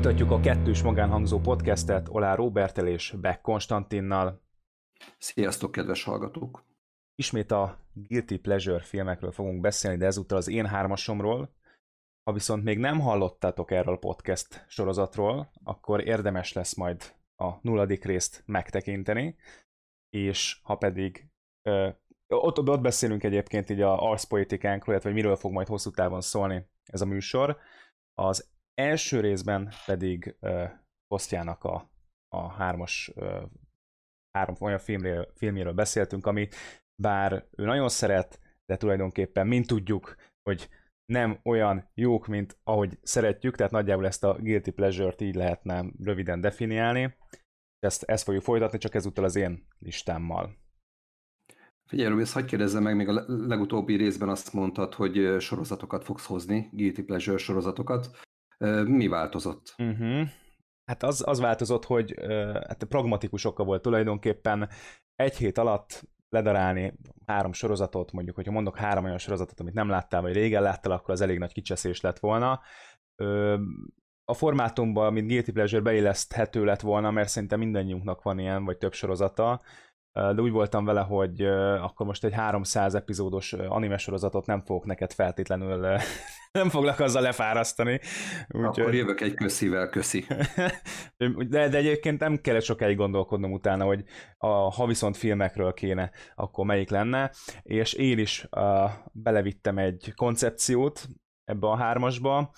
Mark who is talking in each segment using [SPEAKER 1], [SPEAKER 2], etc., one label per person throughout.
[SPEAKER 1] Folytatjuk a kettős magánhangzó podcastet Olá Robertel és Beck Konstantinnal.
[SPEAKER 2] Sziasztok, kedves hallgatók!
[SPEAKER 1] Ismét a Guilty Pleasure filmekről fogunk beszélni, de ezúttal az én hármasomról. Ha viszont még nem hallottátok erről a podcast sorozatról, akkor érdemes lesz majd a nulladik részt megtekinteni, és ha pedig ö, ott, ott beszélünk egyébként így a arszpolitikánkról, illetve hogy miről fog majd hosszú távon szólni ez a műsor. Az első részben pedig Kosztjának a, a hármas három olyan filmről, filmjéről beszéltünk, ami bár ő nagyon szeret, de tulajdonképpen mint tudjuk, hogy nem olyan jók, mint ahogy szeretjük, tehát nagyjából ezt a guilty pleasure-t így lehetne röviden definiálni. Ezt, ezt fogjuk folytatni, csak ezúttal az én listámmal.
[SPEAKER 2] Figyelj, Robi, ezt hagyd kérdezzem meg, még a legutóbbi részben azt mondtad, hogy sorozatokat fogsz hozni, guilty pleasure sorozatokat. Mi változott?
[SPEAKER 1] Uh-huh. Hát az, az változott, hogy hát pragmatikus oka volt tulajdonképpen. Egy hét alatt ledarálni három sorozatot, mondjuk, hogyha mondok három olyan sorozatot, amit nem láttál, vagy régen láttál, akkor az elég nagy kicseszés lett volna. A formátumban, mint Guilty Pleasure beilleszthető lett volna, mert szerintem mindannyiunknak van ilyen, vagy több sorozata, de úgy voltam vele, hogy akkor most egy 300 epizódos anime sorozatot nem fogok neked feltétlenül, nem foglak azzal lefárasztani.
[SPEAKER 2] Úgy, akkor jövök egy köszivel, köszi.
[SPEAKER 1] de, de egyébként nem kellett sokáig gondolkodnom utána, hogy a, ha viszont filmekről kéne, akkor melyik lenne, és én is uh, belevittem egy koncepciót ebbe a hármasba,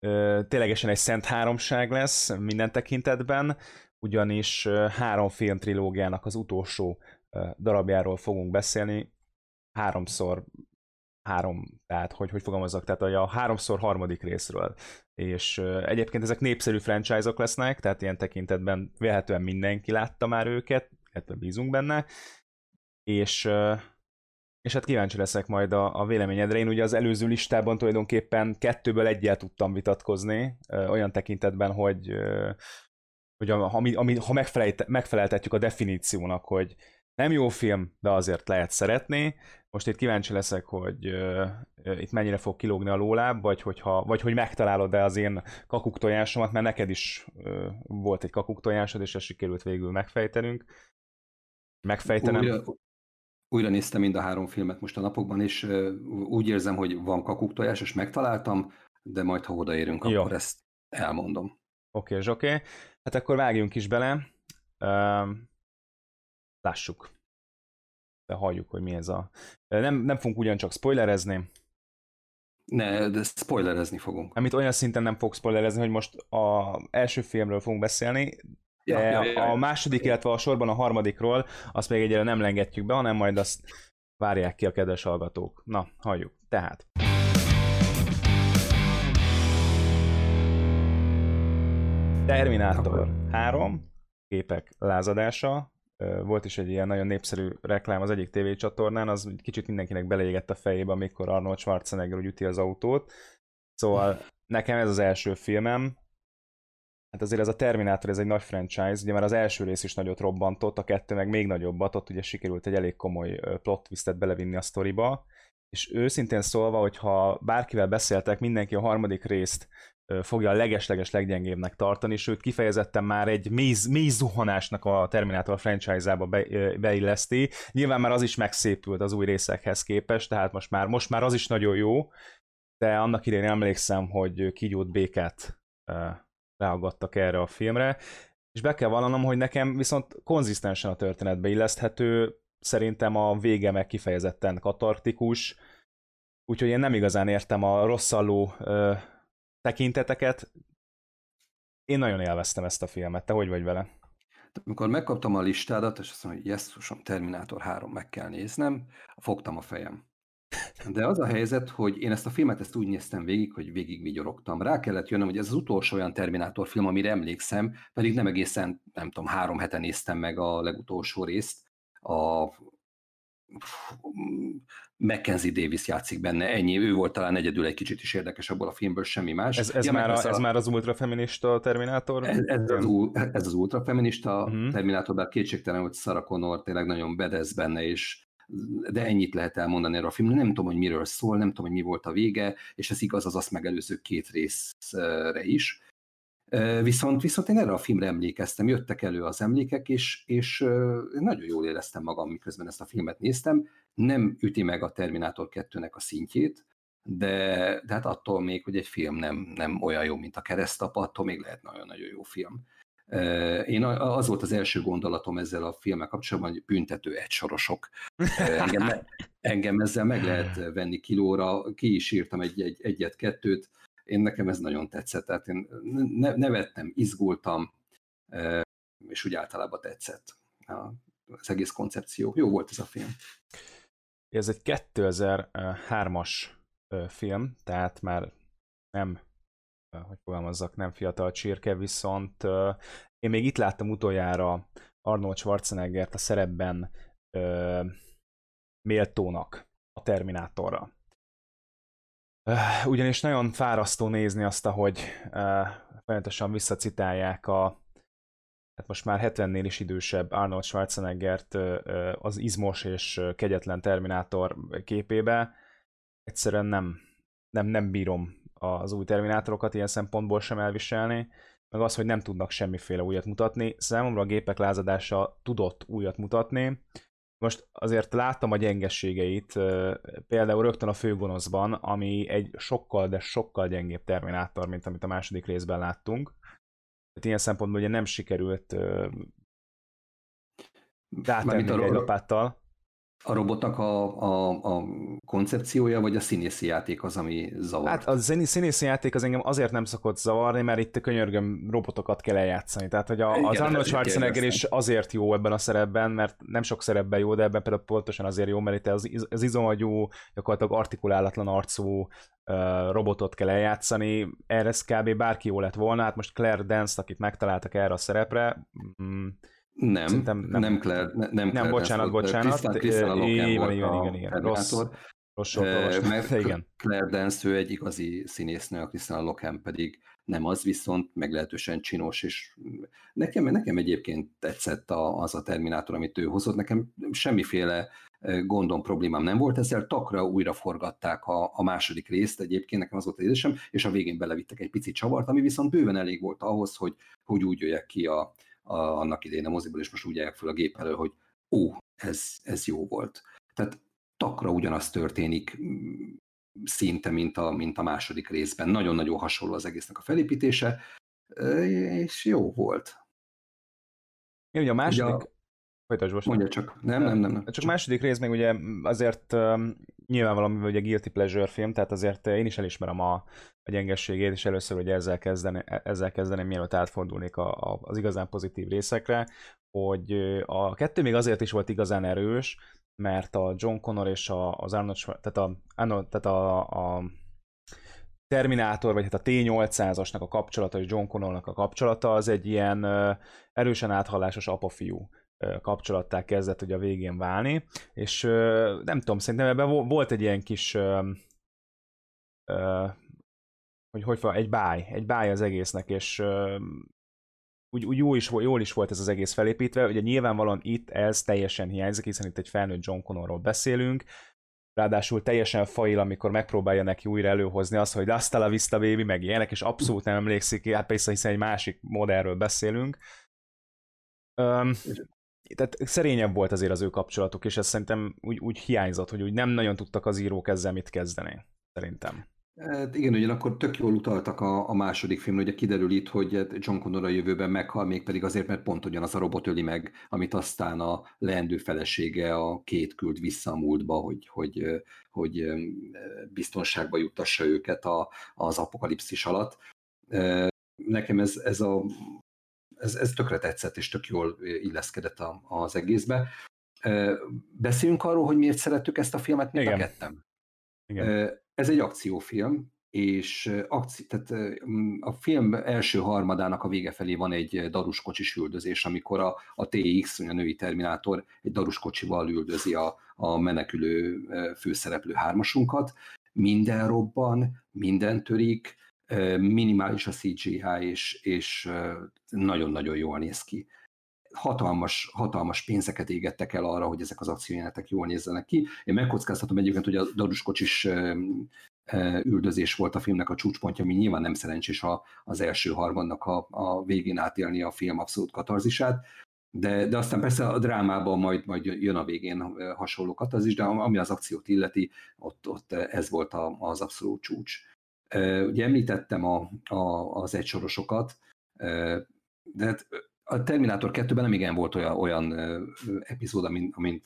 [SPEAKER 1] uh, ténylegesen egy szent háromság lesz minden tekintetben, ugyanis három filmtrilógiának az utolsó darabjáról fogunk beszélni, háromszor három, tehát hogy, hogy fogalmazzak, tehát a háromszor harmadik részről. És uh, egyébként ezek népszerű franchise-ok lesznek, tehát ilyen tekintetben véletlenül mindenki látta már őket, illetve bízunk benne, és, uh, és hát kíváncsi leszek majd a, a véleményedre. Én ugye az előző listában tulajdonképpen kettőből egyet tudtam vitatkozni, uh, olyan tekintetben, hogy hogy a, ha, ami, ha megfeleltetjük a definíciónak, hogy nem jó film, de azért lehet szeretni. Most itt kíváncsi leszek, hogy uh, itt mennyire fog kilógni a lóláb, vagy, hogyha, vagy hogy megtalálod-e az én kakuktojásomat, mert neked is uh, volt egy kakuktojásod, és ezt sikerült végül megfejtenünk. Megfejtenem.
[SPEAKER 2] Újra, újra néztem mind a három filmet most a napokban, és uh, úgy érzem, hogy van kakuktojás, és megtaláltam, de majd ha odaérünk, Jó. akkor ezt elmondom.
[SPEAKER 1] Oké, okay, oké. Okay. Hát akkor vágjunk is bele. Lássuk. De halljuk, hogy mi ez a... Nem, nem fogunk ugyancsak spoilerezni.
[SPEAKER 2] Ne, de spoilerezni fogunk.
[SPEAKER 1] Amit olyan szinten nem fog spoilerezni, hogy most a első filmről fogunk beszélni, de ja, ja, ja. a második, illetve a sorban a harmadikról, azt még egyre nem lengetjük be, hanem majd azt várják ki a kedves hallgatók. Na, halljuk. Tehát. Terminátor 3, képek lázadása, volt is egy ilyen nagyon népszerű reklám az egyik tévécsatornán, az kicsit mindenkinek beleégett a fejébe, amikor Arnold Schwarzenegger úgy üti az autót. Szóval nekem ez az első filmem, Hát azért ez a Terminátor, ez egy nagy franchise, ugye már az első rész is nagyot robbantott, a kettő meg még nagyobbat, ott ugye sikerült egy elég komoly plot twistet belevinni a sztoriba, és őszintén szólva, hogyha bárkivel beszéltek, mindenki a harmadik részt fogja a legesleges leggyengébbnek tartani, sőt kifejezetten már egy mély, mély zuhanásnak a Terminator franchise-ába be, beilleszti. Nyilván már az is megszépült az új részekhez képest, tehát most már, most már az is nagyon jó, de annak idején emlékszem, hogy kígyót békát reaggattak erre a filmre, és be kell vallanom, hogy nekem viszont konzisztensen a történetbe illeszthető, szerintem a vége meg kifejezetten katartikus, úgyhogy én nem igazán értem a rosszalló tekinteteket. Én nagyon élveztem ezt a filmet. Te hogy vagy vele?
[SPEAKER 2] Amikor megkaptam a listádat, és azt mondom, hogy jesszusom, Terminátor 3 meg kell néznem, fogtam a fejem. De az a helyzet, hogy én ezt a filmet ezt úgy néztem végig, hogy végig vigyorogtam. Rá kellett jönnöm, hogy ez az utolsó olyan Terminátor film, amire emlékszem, pedig nem egészen, nem tudom, három hete néztem meg a legutolsó részt. A Mackenzie Davis játszik benne, ennyi, ő volt talán egyedül egy kicsit is érdekes abból a filmből, semmi más.
[SPEAKER 1] Ez, ez, ja, már, a, ez a, már az ultrafeminista Terminátor?
[SPEAKER 2] Ez, ez, az, ez az ultrafeminista uh-huh. Terminátor, bár kétségtelen, hogy Sarah Connor tényleg nagyon bedez benne, és de ennyit lehet elmondani erről a filmről. Nem tudom, hogy miről szól, nem tudom, hogy mi volt a vége, és ez igaz az azt megelőző két részre is. Viszont, viszont én erre a filmre emlékeztem, jöttek elő az emlékek, és, és nagyon jól éreztem magam, miközben ezt a filmet néztem. Nem üti meg a Terminátor 2-nek a szintjét, de, de hát attól még, hogy egy film nem, nem olyan jó, mint a keresztapa, attól még lehet nagyon-nagyon jó film. Én az volt az első gondolatom ezzel a filmmel kapcsolatban, hogy büntető egysorosok. Engem, engem ezzel meg lehet venni kilóra, ki is írtam egy, egy, egyet-kettőt, én nekem ez nagyon tetszett, tehát én nevettem, izgultam, és úgy általában tetszett az egész koncepció. Jó volt ez a film.
[SPEAKER 1] Ez egy 2003-as film, tehát már nem, hogy fogalmazzak, nem fiatal csirke, viszont én még itt láttam utoljára Arnold Schwarzeneggert a szerepben méltónak a Terminátorra. Ugyanis nagyon fárasztó nézni azt, ahogy folyamatosan visszacitálják a hát most már 70-nél is idősebb Arnold Schwarzeneggert az izmos és kegyetlen Terminátor képébe. Egyszerűen nem, nem, nem bírom az új Terminátorokat ilyen szempontból sem elviselni, meg az, hogy nem tudnak semmiféle újat mutatni. Számomra a gépek lázadása tudott újat mutatni, most azért láttam a gyengességeit, például rögtön a főgonoszban, ami egy sokkal, de sokkal gyengébb Terminátor, mint amit a második részben láttunk. Ilyen szempontból ugye nem sikerült rátenni egy lapáttal.
[SPEAKER 2] A robotnak a, a, a koncepciója, vagy a színészi játék az, ami zavar?
[SPEAKER 1] Hát a színészi játék az engem azért nem szokott zavarni, mert itt könyörgöm robotokat kell eljátszani. Tehát, hogy a, Igen, az Arnold Schwarzenegger is azért jó ebben a szerepben, mert nem sok szerepben jó, de ebben például pontosan azért jó, mert itt az, az izomagyú, gyakorlatilag artikulálatlan arcú robotot kell eljátszani. Erre kb. bárki jó lett volna. Hát most Claire Dance, akit megtaláltak erre a szerepre,
[SPEAKER 2] nem, nem, nem Claire, ne, nem,
[SPEAKER 1] Claire nem bocsánat, bocsánat. Christian,
[SPEAKER 2] Christian igen,
[SPEAKER 1] igen, igen, igen, rossz, rossz
[SPEAKER 2] mert igen. Claire Dance, ő egy igazi színésznő, a Christian Loken pedig nem az, viszont meglehetősen csinos, és nekem, nekem egyébként tetszett a, az a Terminátor, amit ő hozott, nekem semmiféle gondom, problémám nem volt ezzel, takra újra forgatták a, a második részt, egyébként nekem az volt az édesem, és a végén belevittek egy pici csavart, ami viszont bőven elég volt ahhoz, hogy, hogy úgy jöjjek ki a, a, annak idején a moziból, és most úgy állják fel a gép elő, hogy ó, ez, ez jó volt. Tehát takra ugyanaz történik mm, szinte, mint a, mint a második részben. Nagyon-nagyon hasonló az egésznek a felépítése, és jó volt.
[SPEAKER 1] Én ugye a második... Ugye a...
[SPEAKER 2] Folytasd most. Mondja csak. Nem, nem, nem. nem.
[SPEAKER 1] Csak második rész még ugye azért um, nyilvánvalóan, a Guilty Pleasure film, tehát azért én is elismerem a, a gyengességét, és először hogy ezzel, kezdeni, ezzel kezdeném, mielőtt átfordulnék a, a, az igazán pozitív részekre, hogy a kettő még azért is volt igazán erős, mert a John Connor és a, az Arnold, tehát a, Arnold, tehát a, a Terminátor, vagy hát a T-800-asnak a kapcsolata és John Connornak a kapcsolata az egy ilyen erősen áthallásos apa-fiú kapcsolattá kezdett ugye a végén válni, és nem tudom, szerintem ebben volt egy ilyen kis hogy hogy van, egy báj, egy báj az egésznek, és úgy, úgy jó is, jól is volt ez az egész felépítve, ugye nyilvánvalóan itt ez teljesen hiányzik, hiszen itt egy felnőtt John Connorról beszélünk, ráadásul teljesen fail, amikor megpróbálja neki újra előhozni azt, hogy hasta la vista baby, meg ilyenek, és abszolút nem emlékszik, hát persze, hiszen egy másik modellről beszélünk. Um, tehát szerényebb volt azért az ő kapcsolatuk, és ez szerintem úgy, úgy hiányzott, hogy úgy nem nagyon tudtak az írók ezzel mit kezdeni, szerintem.
[SPEAKER 2] Hát igen, ugyanakkor tök jól utaltak a, a második film, ugye kiderül itt, hogy John Connor a jövőben meghal, mégpedig azért, mert pont ugyanaz a robot öli meg, amit aztán a leendő felesége a két küld vissza a múltba, hogy, hogy, hogy biztonságba juttassa őket a, az apokalipszis alatt. Nekem ez, ez, a, ez, ez tökre tetszett, és tök jól illeszkedett a, az egészbe. Beszéljünk arról, hogy miért szerettük ezt a filmet mind Igen. a kettem. Igen ez egy akciófilm, és akci, tehát a film első harmadának a vége felé van egy daruskocsis üldözés, amikor a, a TX, a női Terminátor egy daruskocsival üldözi a, a menekülő főszereplő hármasunkat. Minden robban, minden törik, minimális a CGI, és, és nagyon-nagyon jól néz ki hatalmas, hatalmas pénzeket égettek el arra, hogy ezek az akciójelenetek jól nézzenek ki. Én megkockáztatom egyébként, hogy a daruskocsis üldözés volt a filmnek a csúcspontja, ami nyilván nem szerencsés a, az első harmadnak a, a végén átélni a film abszolút katarzisát, de, de aztán persze a drámában majd, majd jön a végén hasonló katarzis, de ami az akciót illeti, ott, ott ez volt a, az abszolút csúcs. Ugye említettem a, a, az egysorosokat, de hát a Terminátor 2-ben nem igen volt olyan, olyan epizód, amin, amin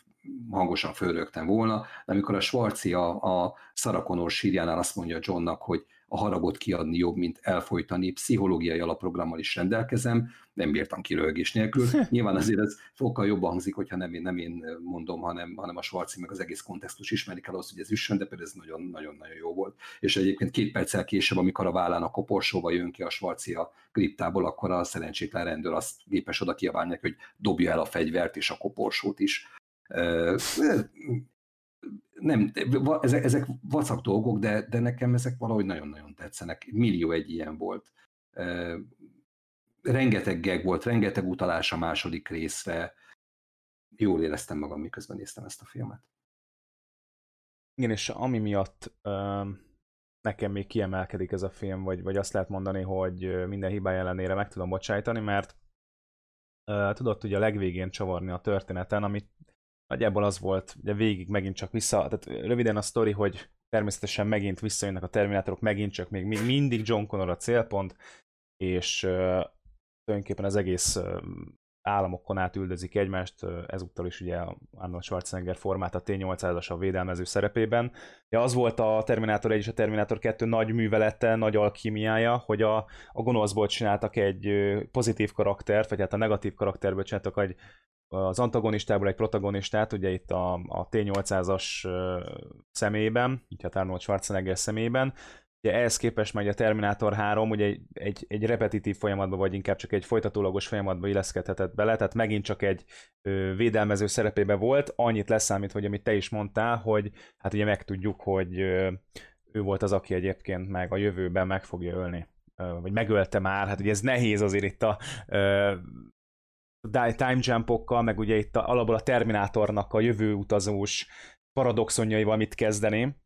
[SPEAKER 2] hangosan fölrögtem volna, de amikor a Schwarzi a, a Szarakonor sírjánál azt mondja Johnnak, hogy a haragot kiadni jobb, mint elfolytani, pszichológiai alapprogrammal is rendelkezem, nem bírtam kiröhögés nélkül. Nyilván azért ez fokkal jobban hangzik, hogyha nem én, nem én mondom, hanem, hanem a Schwarzi meg az egész kontextus ismerik el azt, hogy ez üssön, de például ez nagyon-nagyon jó volt. És egyébként két perccel később, amikor a vállán a koporsóval jön ki a Schwarzi a kriptából, akkor a szerencsétlen rendőr azt képes oda kiabálni hogy dobja el a fegyvert és a koporsót is nem, ezek, ezek vacak dolgok, de, de nekem ezek valahogy nagyon-nagyon tetszenek. Millió egy ilyen volt. Rengeteg geg volt, rengeteg utalás a második részre. Jól éreztem magam, miközben néztem ezt a filmet.
[SPEAKER 1] Igen, és ami miatt uh, nekem még kiemelkedik ez a film, vagy, vagy azt lehet mondani, hogy minden hibája ellenére meg tudom bocsájtani, mert uh, tudott ugye a legvégén csavarni a történeten, amit nagyjából az volt, ugye végig megint csak vissza, tehát röviden a sztori, hogy természetesen megint visszajönnek a Terminátorok, megint csak még mindig John Connor a célpont, és uh, tulajdonképpen az egész uh, államokon át üldözik egymást, uh, ezúttal is ugye Arnold Schwarzenegger formát a T-800-as a védelmező szerepében. Ja, az volt a Terminátor 1 és a Terminátor 2 nagy művelete, nagy alkímiája, hogy a, a gonoszból csináltak egy pozitív karaktert, vagy hát a negatív karakterből csináltak egy az antagonistából egy protagonistát, ugye itt a, a T-800-as személyében, hát Arnold Schwarzenegger személyében, Ugye ehhez képest meg a Terminator 3 ugye egy, egy, egy repetitív folyamatba, vagy inkább csak egy folytatólagos folyamatba illeszkedhetett bele, tehát megint csak egy ö, védelmező szerepébe volt, annyit leszámít, hogy amit te is mondtál, hogy hát ugye megtudjuk, hogy ö, ő volt az, aki egyébként meg a jövőben meg fogja ölni vagy megölte már, hát ugye ez nehéz azért itt a ö, time jumpokkal, meg ugye itt a, alapból a Terminátornak a jövő utazós paradoxonjaival mit kezdeni.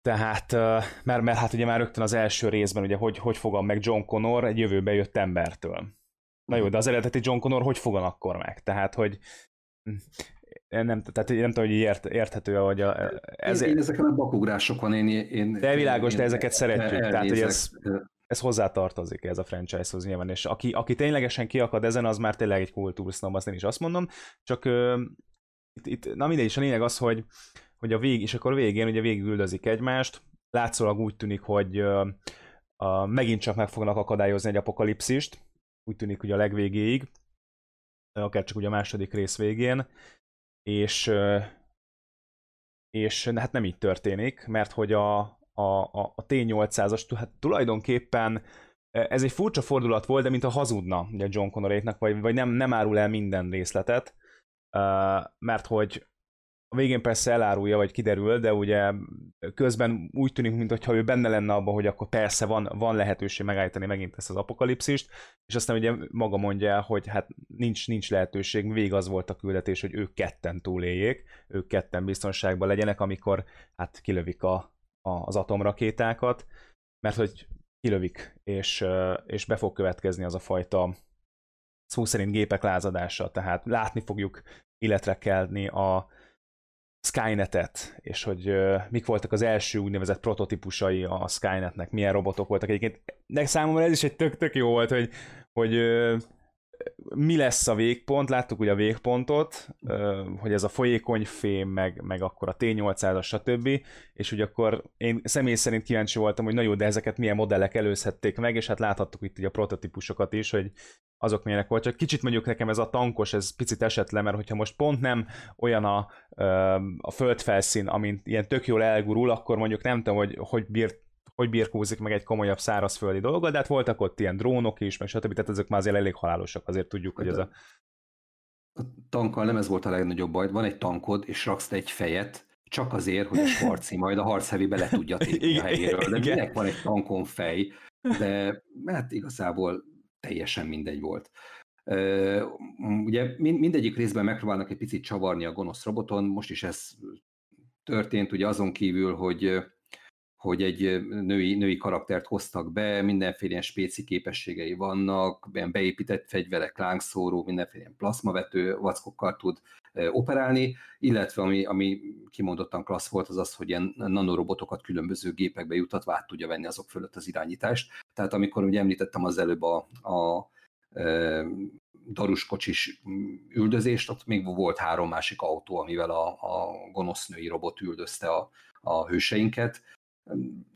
[SPEAKER 1] Tehát, mert, mert hát ugye már rögtön az első részben, ugye hogy, hogy fogom meg John Connor egy jövőbe jött embertől. Na jó, de az eredeti John Connor hogy fogan akkor meg? Tehát, hogy nem, tehát nem tudom, hogy ért, érthető hogy a,
[SPEAKER 2] ez... Én, én ezeken a bakugrásokon én, én...
[SPEAKER 1] De világos, én, de ezeket szeretjük. Tehát, hogy ez, ez hozzátartozik ez a franchise-hoz nyilván, és aki, aki ténylegesen kiakad ezen, az már tényleg egy kultúrsznom, azt én is azt mondom, csak uh, itt, itt, na mindegy, is a lényeg az, hogy, hogy a vég, és akkor végén ugye végig üldözik egymást, látszólag úgy tűnik, hogy uh, uh, megint csak meg fognak akadályozni egy apokalipszist, úgy tűnik, hogy a legvégéig, akár csak ugye a második rész végén, és és hát nem így történik, mert hogy a, a, a, a T-800-as, hát tulajdonképpen e, ez egy furcsa fordulat volt, de mint a hazudna ugye John Connoréknak, vagy, vagy nem, nem árul el minden részletet, uh, mert hogy a végén persze elárulja, vagy kiderül, de ugye közben úgy tűnik, mintha ő benne lenne abban, hogy akkor persze van, van lehetőség megállítani megint ezt az apokalipszist, és aztán ugye maga mondja hogy hát nincs, nincs lehetőség, végig az volt a küldetés, hogy ők ketten túléljék, ők ketten biztonságban legyenek, amikor hát kilövik a, az atomrakétákat, mert hogy kilövik, és, és be fog következni az a fajta szó szerint gépek lázadása, tehát látni fogjuk illetre kelni a Skynetet, és hogy mik voltak az első úgynevezett prototípusai a Skynetnek, milyen robotok voltak egyébként. De számomra ez is egy tök-tök jó volt, hogy, hogy mi lesz a végpont, láttuk ugye a végpontot, hogy ez a folyékony fém, meg, meg akkor a T800-as, stb. És ugye akkor én személy szerint kíváncsi voltam, hogy na de ezeket milyen modellek előzhették meg, és hát láthattuk itt ugye a prototípusokat is, hogy azok milyenek volt. Csak kicsit mondjuk nekem ez a tankos, ez picit esett le, mert hogyha most pont nem olyan a, a földfelszín, amint ilyen tök jól elgurul, akkor mondjuk nem tudom, hogy hogy bírt hogy birkózik meg egy komolyabb szárazföldi dolgot, de hát voltak ott ilyen drónok is, meg stb. Tehát ezek már azért elég halálosak, azért tudjuk, hogy ez a...
[SPEAKER 2] A tankkal nem ez volt a legnagyobb baj, van egy tankod, és raksz egy fejet, csak azért, hogy a Svarci majd a harchevibe le tudja tépni a helyéről. De minek van egy tankon fej? De hát igazából teljesen mindegy volt. Ugye mindegyik részben megpróbálnak egy picit csavarni a gonosz roboton, most is ez történt, ugye azon kívül, hogy hogy egy női, női karaktert hoztak be, mindenféle ilyen spéci képességei vannak, ilyen beépített fegyverek, lángszóró, mindenféle ilyen plazmavető vackokkal tud operálni, illetve ami, ami kimondottan klassz volt, az az, hogy ilyen nanorobotokat különböző gépekbe jutatva át tudja venni azok fölött az irányítást. Tehát amikor ugye említettem az előbb a, a e, daruskocsis üldözést, ott még volt három másik autó, amivel a, a gonosznői robot üldözte a, a hőseinket.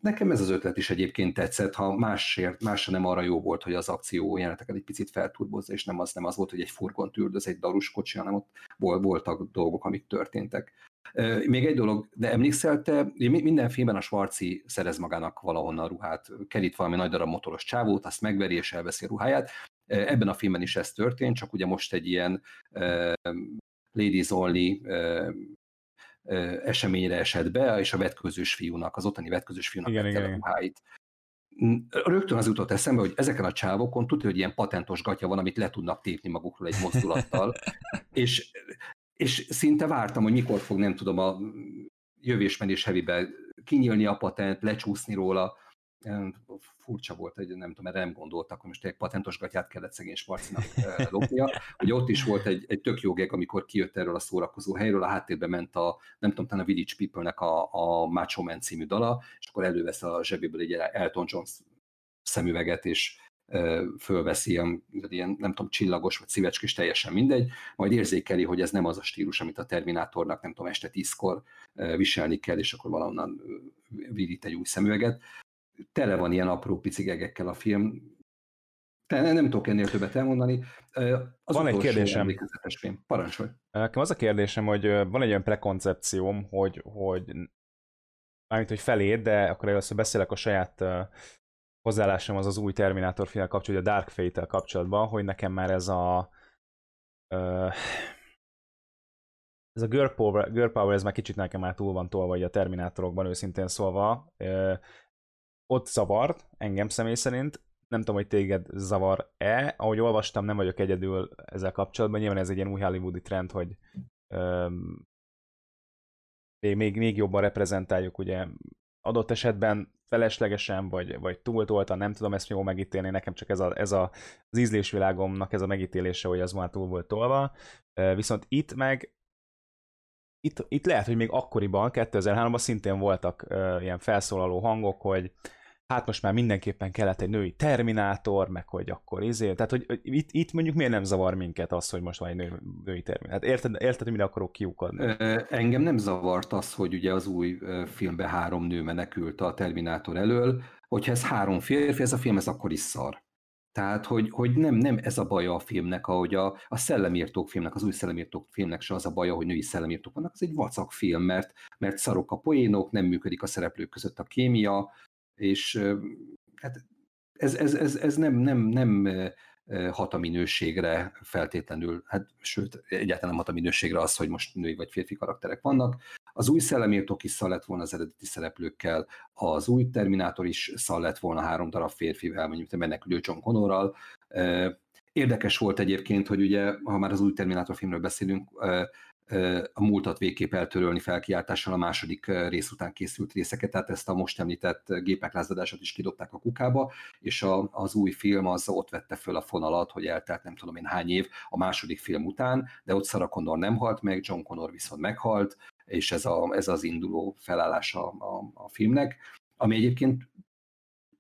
[SPEAKER 2] Nekem ez az ötlet is egyébként tetszett, ha másért, másra nem arra jó volt, hogy az akció jeleneteket egy picit felturbozza, és nem az, nem az volt, hogy egy furgont üldöz egy daruskocsi, hanem ott voltak dolgok, amik történtek. Még egy dolog, de emlékszel te, minden filmben a Svarci szerez magának valahonnan ruhát, kerít valami nagy darab motoros csávót, azt megveri és elveszi a ruháját. Ebben a filmben is ez történt, csak ugye most egy ilyen Ladies Only eseményre esett be, és a vetközős fiúnak, az ottani vetközős fiúnak igen, igen, a ruháit. Rögtön az jutott eszembe, hogy ezeken a csávokon tudja, hogy ilyen patentos gatya van, amit le tudnak tépni magukról egy mozdulattal, és, és szinte vártam, hogy mikor fog, nem tudom, a jövésmenés hevibe kinyílni a patent, lecsúszni róla, furcsa volt, hogy nem tudom, erre nem gondoltak, hogy most egy patentos gatyát kellett szegény Sparcinak lopnia. Ugye ott is volt egy, egy tök jó geg, amikor kijött erről a szórakozó helyről, a háttérben ment a, nem tudom, talán a Village People-nek a, a Macho Man című dala, és akkor elővesz a zsebéből egy Elton John szemüveget, és fölveszi ilyen, ilyen, nem tudom, csillagos vagy szívecskés, teljesen mindegy, majd érzékeli, hogy ez nem az a stílus, amit a Terminátornak, nem tudom, este tízkor viselni kell, és akkor valahonnan virít egy új szemüveget tele van ilyen apró picigegekkel a film. Te nem tudok ennél többet elmondani.
[SPEAKER 1] Az van egy kérdésem.
[SPEAKER 2] Film. Parancsolj.
[SPEAKER 1] Nekem az a kérdésem, hogy van egy olyan prekoncepcióm, hogy, hogy mármint, hogy feléd, de akkor először beszélek a saját hozzáállásom az az új Terminátor film kapcsolatban, a Dark Fate-tel kapcsolatban, hogy nekem már ez a ez a girl power, girl power, ez már kicsit nekem már túl van tolva a Terminátorokban, őszintén szólva. Ott zavart, engem személy szerint, nem tudom, hogy téged zavar-e, ahogy olvastam, nem vagyok egyedül ezzel kapcsolatban, nyilván ez egy ilyen új hollywoodi trend, hogy öm, még, még jobban reprezentáljuk ugye adott esetben feleslegesen, vagy, vagy túltoltan, nem tudom ezt jól megítélni, nekem csak ez, a, ez a, az ízlésvilágomnak ez a megítélése, hogy az már túl volt tolva. Viszont itt meg itt, itt lehet, hogy még akkoriban, 2003-ban szintén voltak uh, ilyen felszólaló hangok, hogy hát most már mindenképpen kellett egy női terminátor, meg hogy akkor izé, tehát hogy, itt, itt mondjuk miért nem zavar minket az, hogy most van egy nő, női terminátor? Érted, érted, hogy mire akarok kiukadni?
[SPEAKER 2] Engem nem zavart az, hogy ugye az új filmben három nő menekült a Terminátor elől, hogyha ez három férfi, ez a film, ez akkor is szar. Tehát, hogy, hogy nem, nem ez a baja a filmnek, ahogy a, a szellemírtók filmnek, az új szellemírtók filmnek se az a baja, hogy női szellemírtók vannak, ez egy vacak film, mert, mert szarok a poénok, nem működik a szereplők között a kémia, és hát ez, ez, ez, ez nem, nem, nem hat a minőségre feltétlenül, hát sőt, egyáltalán nem hat a minőségre az, hogy most női vagy férfi karakterek vannak. Az új szellemírtók is szal lett volna az eredeti szereplőkkel, az új Terminátor is szal lett volna három darab férfivel, mondjuk menekülő John Connorral. Érdekes volt egyébként, hogy ugye, ha már az új Terminátor filmről beszélünk, a múltat végképp eltörölni felkiáltással a második rész után készült részeket, tehát ezt a most említett gépek lázadását is kidobták a kukába, és a, az új film az ott vette föl a fonalat, hogy eltelt nem tudom én hány év a második film után, de ott Sarah Connor nem halt meg, John Connor viszont meghalt, és ez, a, ez az induló felállása a, a filmnek, ami egyébként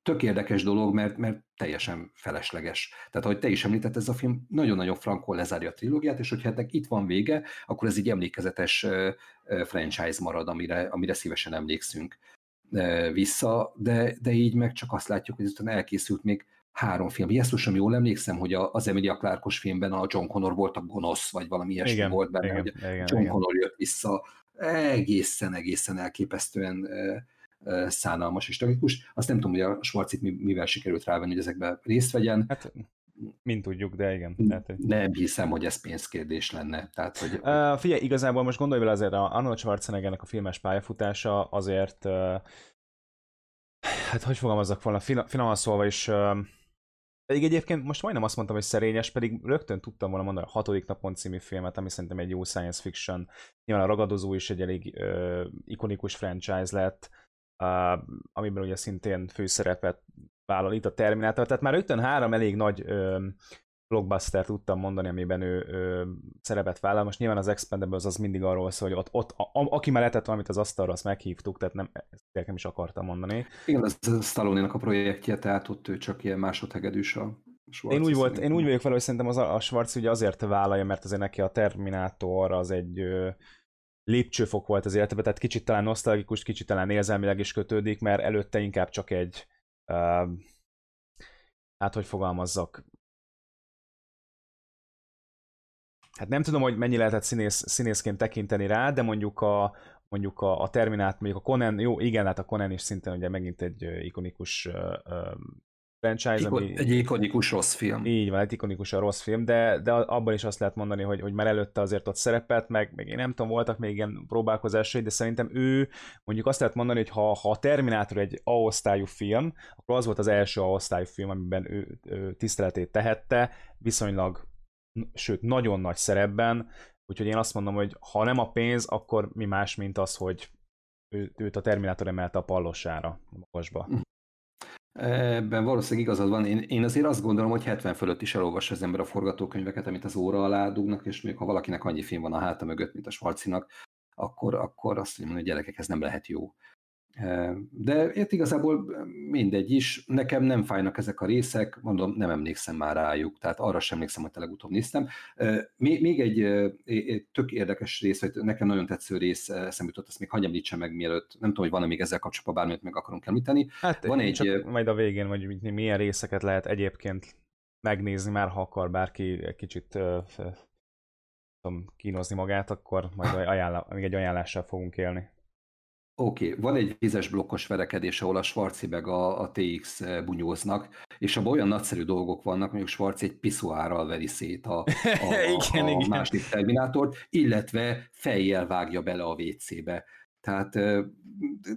[SPEAKER 2] tök érdekes dolog, mert, mert teljesen felesleges. Tehát, ahogy te is említett, ez a film nagyon-nagyon frankol lezárja a trilógiát, és hogyha ennek itt van vége, akkor ez egy emlékezetes franchise marad, amire, amire szívesen emlékszünk vissza, de, de így meg csak azt látjuk, hogy utána elkészült még három film. Jesszusom, jól emlékszem, hogy az Emilia Clarkos filmben a John Connor volt a gonosz, vagy valami ilyesmi igen, volt benne, igen, hogy igen, John igen. Connor jött vissza egészen, egészen elképesztően szánalmas és tragikus. Azt nem tudom, hogy a Schwarzit mivel sikerült rávenni, hogy ezekbe részt vegyen. Hát,
[SPEAKER 1] mint tudjuk, de igen.
[SPEAKER 2] Tehát, hogy... Nem hiszem, hogy ez pénzkérdés lenne. Tehát, hogy...
[SPEAKER 1] Uh, figyelj, igazából most gondolj vele azért, a Arnold Schwarzeneggernek a filmes pályafutása azért uh, hát hogy fogalmazzak volna, finoman szólva is uh, pedig egyébként most majdnem azt mondtam, hogy szerényes, pedig rögtön tudtam volna mondani a hatodik napon című filmet, ami szerintem egy jó science fiction. Nyilván a ragadozó is egy elég uh, ikonikus franchise lett uh, amiben ugye szintén főszerepet vállal itt a Terminátor, tehát már rögtön három elég nagy ö, blockbuster tudtam mondani, amiben ő, ő szerepet vállal. Most nyilván az Expendables az mindig arról szól, hogy ott, ott a, a, aki mellett valamit az asztalra, azt meghívtuk, tehát nem, ezt nem is akartam mondani.
[SPEAKER 2] Igen, ez stallone a projektje, tehát ott ő csak ilyen másodhegedűs a
[SPEAKER 1] Schwarz én úgy, volt, én úgy vagyok vele, hogy szerintem az a, a Schwarz ugye azért vállalja, mert azért neki a Terminátor az egy ö, lépcsőfok volt az életében, tehát kicsit talán nosztalgikus, kicsit talán érzelmileg is kötődik, mert előtte inkább csak egy uh, hát hogy fogalmazzak, hát nem tudom, hogy mennyi lehetett színész, színészként tekinteni rá, de mondjuk a, mondjuk a, a Terminát, mondjuk a Conan, jó, igen, hát a Conan is szintén ugye megint egy ikonikus uh, franchise,
[SPEAKER 2] Iko- ami... Egy ikonikus rossz film.
[SPEAKER 1] Így van, egy ikonikus a rossz film, de, de abban is azt lehet mondani, hogy, hogy már előtte azért ott szerepelt, meg, meg én nem tudom, voltak még ilyen próbálkozásai, de szerintem ő, mondjuk azt lehet mondani, hogy ha, ha a Terminátor egy A-osztályú film, akkor az volt az első A-osztályú film, amiben ő, ő tiszteletét tehette, viszonylag, sőt, nagyon nagy szerepben, úgyhogy én azt mondom, hogy ha nem a pénz, akkor mi más, mint az, hogy ő, őt a Terminátor emelte a pallosára, a magasba. Hm.
[SPEAKER 2] Ebben valószínűleg igazad van. Én, én azért azt gondolom, hogy 70 fölött is elolvassa az ember a forgatókönyveket, amit az óra alá dugnak, és még ha valakinek annyi film van a háta mögött, mint a Schwarzinak, akkor, akkor azt mondja, hogy gyerekek, ez nem lehet jó. De itt igazából mindegy is, nekem nem fájnak ezek a részek, mondom, nem emlékszem már rájuk, tehát arra sem emlékszem, hogy te legutóbb néztem. Még egy tök érdekes rész, vagy nekem nagyon tetsző rész eszembe jutott, azt még hagyj említsem meg mielőtt, nem tudom, hogy van-e még ezzel kapcsolatban bármit meg akarunk említeni.
[SPEAKER 1] Hát van egy... Csak majd a végén, vagy milyen részeket lehet egyébként megnézni, már ha akar bárki egy kicsit tudom, kínozni magát, akkor majd ajánl- még egy ajánlással fogunk élni.
[SPEAKER 2] Oké, okay. van egy vizes blokkos verekedés, ahol a Schwarzi meg a, a TX eh, bunyóznak, és abban olyan nagyszerű dolgok vannak, mondjuk Schwarzi egy piszuárral veri szét a, a, igen, a, a igen. másik terminátort, illetve fejjel vágja bele a WC-be. Tehát eh,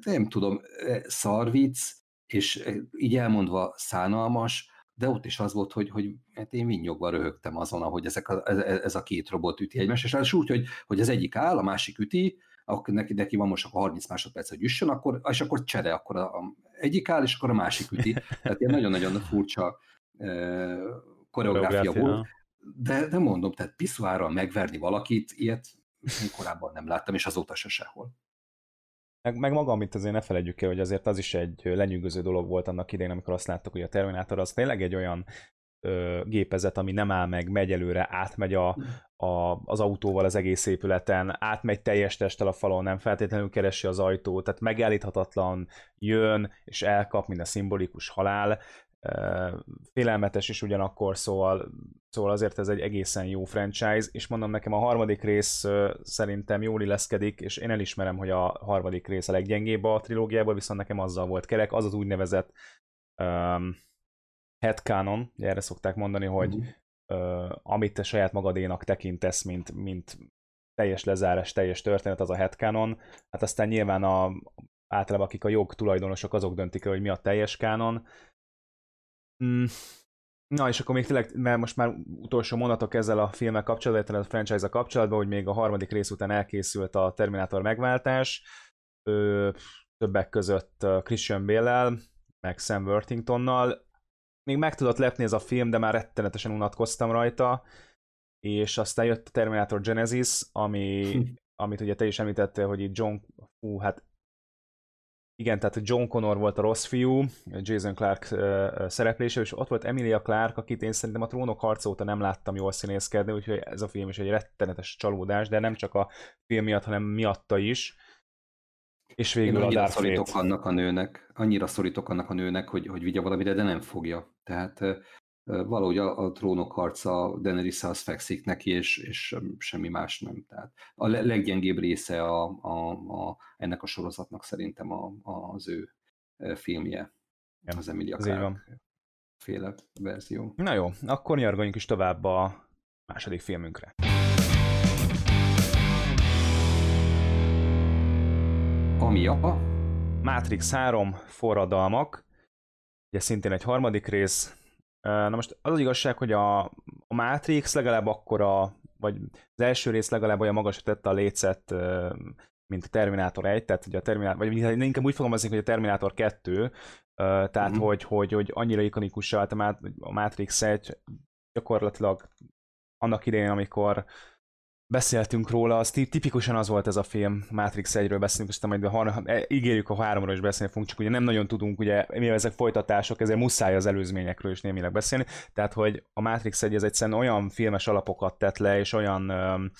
[SPEAKER 2] nem tudom, eh, szarvic, és így elmondva szánalmas, de ott is az volt, hogy, hogy hát én vinnyogva röhögtem azon, ahogy ezek a, ez, ez a két robot üti egymást, és az úgy, hogy, hogy az egyik áll, a másik üti, akkor neki, neki van most akkor 30 másodperc, hogy üssön, akkor, és akkor csere, akkor a, a egyik áll, és akkor a másik üti. Tehát ilyen nagyon-nagyon furcsa e, koreográfia volt. De, de mondom, tehát piszuárral megverni valakit, ilyet én korábban nem láttam, és azóta se sehol.
[SPEAKER 1] Meg, meg maga, amit azért ne felejtjük el, hogy azért az is egy lenyűgöző dolog volt annak idején, amikor azt láttuk, hogy a Terminátor az tényleg egy olyan ö, gépezet, ami nem áll meg, megy előre, átmegy a, a, az autóval az egész épületen, átmegy teljes testtel a falon, nem feltétlenül keresi az ajtót, tehát megállíthatatlan, jön és elkap, mint a szimbolikus halál, félelmetes is ugyanakkor, szóval, szóval azért ez egy egészen jó franchise, és mondom nekem a harmadik rész szerintem jól illeszkedik, és én elismerem, hogy a harmadik rész a leggyengébb a trilógiából, viszont nekem azzal volt kerek, az az úgynevezett um, headcanon, erre szokták mondani, hogy uh-huh. uh, amit te saját magadénak tekintesz, mint, mint teljes lezárás, teljes történet, az a headcanon. Hát aztán nyilván a, általában akik a jog tulajdonosok, azok döntik el, hogy mi a teljes kánon. Mm. Na, és akkor még tényleg, mert most már utolsó mondatok ezzel a filmmel kapcsolatban, a franchise-a kapcsolatban, hogy még a harmadik rész után elkészült a Terminator megváltás, ö, többek között Christian Bale-el, meg Sam Worthingtonnal, még meg tudott lepni ez a film, de már rettenetesen unatkoztam rajta, és aztán jött a Terminator Genesis, ami, amit ugye te is említettél, hogy itt John, hú, hát igen, tehát John Connor volt a rossz fiú, Jason Clark uh, szereplése, és ott volt Emilia Clark, akit én szerintem a trónok harca óta nem láttam jól színészkedni, úgyhogy ez a film is egy rettenetes csalódás, de nem csak a film miatt, hanem miatta is. És végül
[SPEAKER 2] a Darth szorítok annak a nőnek, annyira szorítok annak a nőnek, hogy, hogy vigye valamire, de nem fogja. Tehát valahogy a, a trónok harca daenerys az fekszik neki, és, és semmi más nem. Tehát a leggyengébb része a, a, a, ennek a sorozatnak szerintem a, a, az ő filmje, ja, az Emilia Clarke féle verzió.
[SPEAKER 1] Na jó, akkor nyargaljunk is tovább a második filmünkre.
[SPEAKER 2] Ami a...
[SPEAKER 1] Matrix 3 forradalmak, ugye szintén egy harmadik rész. Na most az az igazság, hogy a, a Matrix legalább akkora, vagy az első rész legalább olyan magasra tette a lécet mint a Terminator 1, tehát ugye a Terminator, vagy inkább úgy fogalmazni, hogy a Terminator 2, tehát uh-huh. hogy, hogy, hogy annyira ikonikus vált a Matrix 1, gyakorlatilag annak idején, amikor beszéltünk róla, az tipikusan az volt ez a film, Matrix 1-ről beszélünk, aztán majd a har- e, ígérjük a háromról is beszélni fogunk, csak ugye nem nagyon tudunk, ugye mivel ezek folytatások, ezért muszáj az előzményekről is némileg beszélni, tehát hogy a Matrix 1 ez egyszerűen olyan filmes alapokat tett le, és olyan um,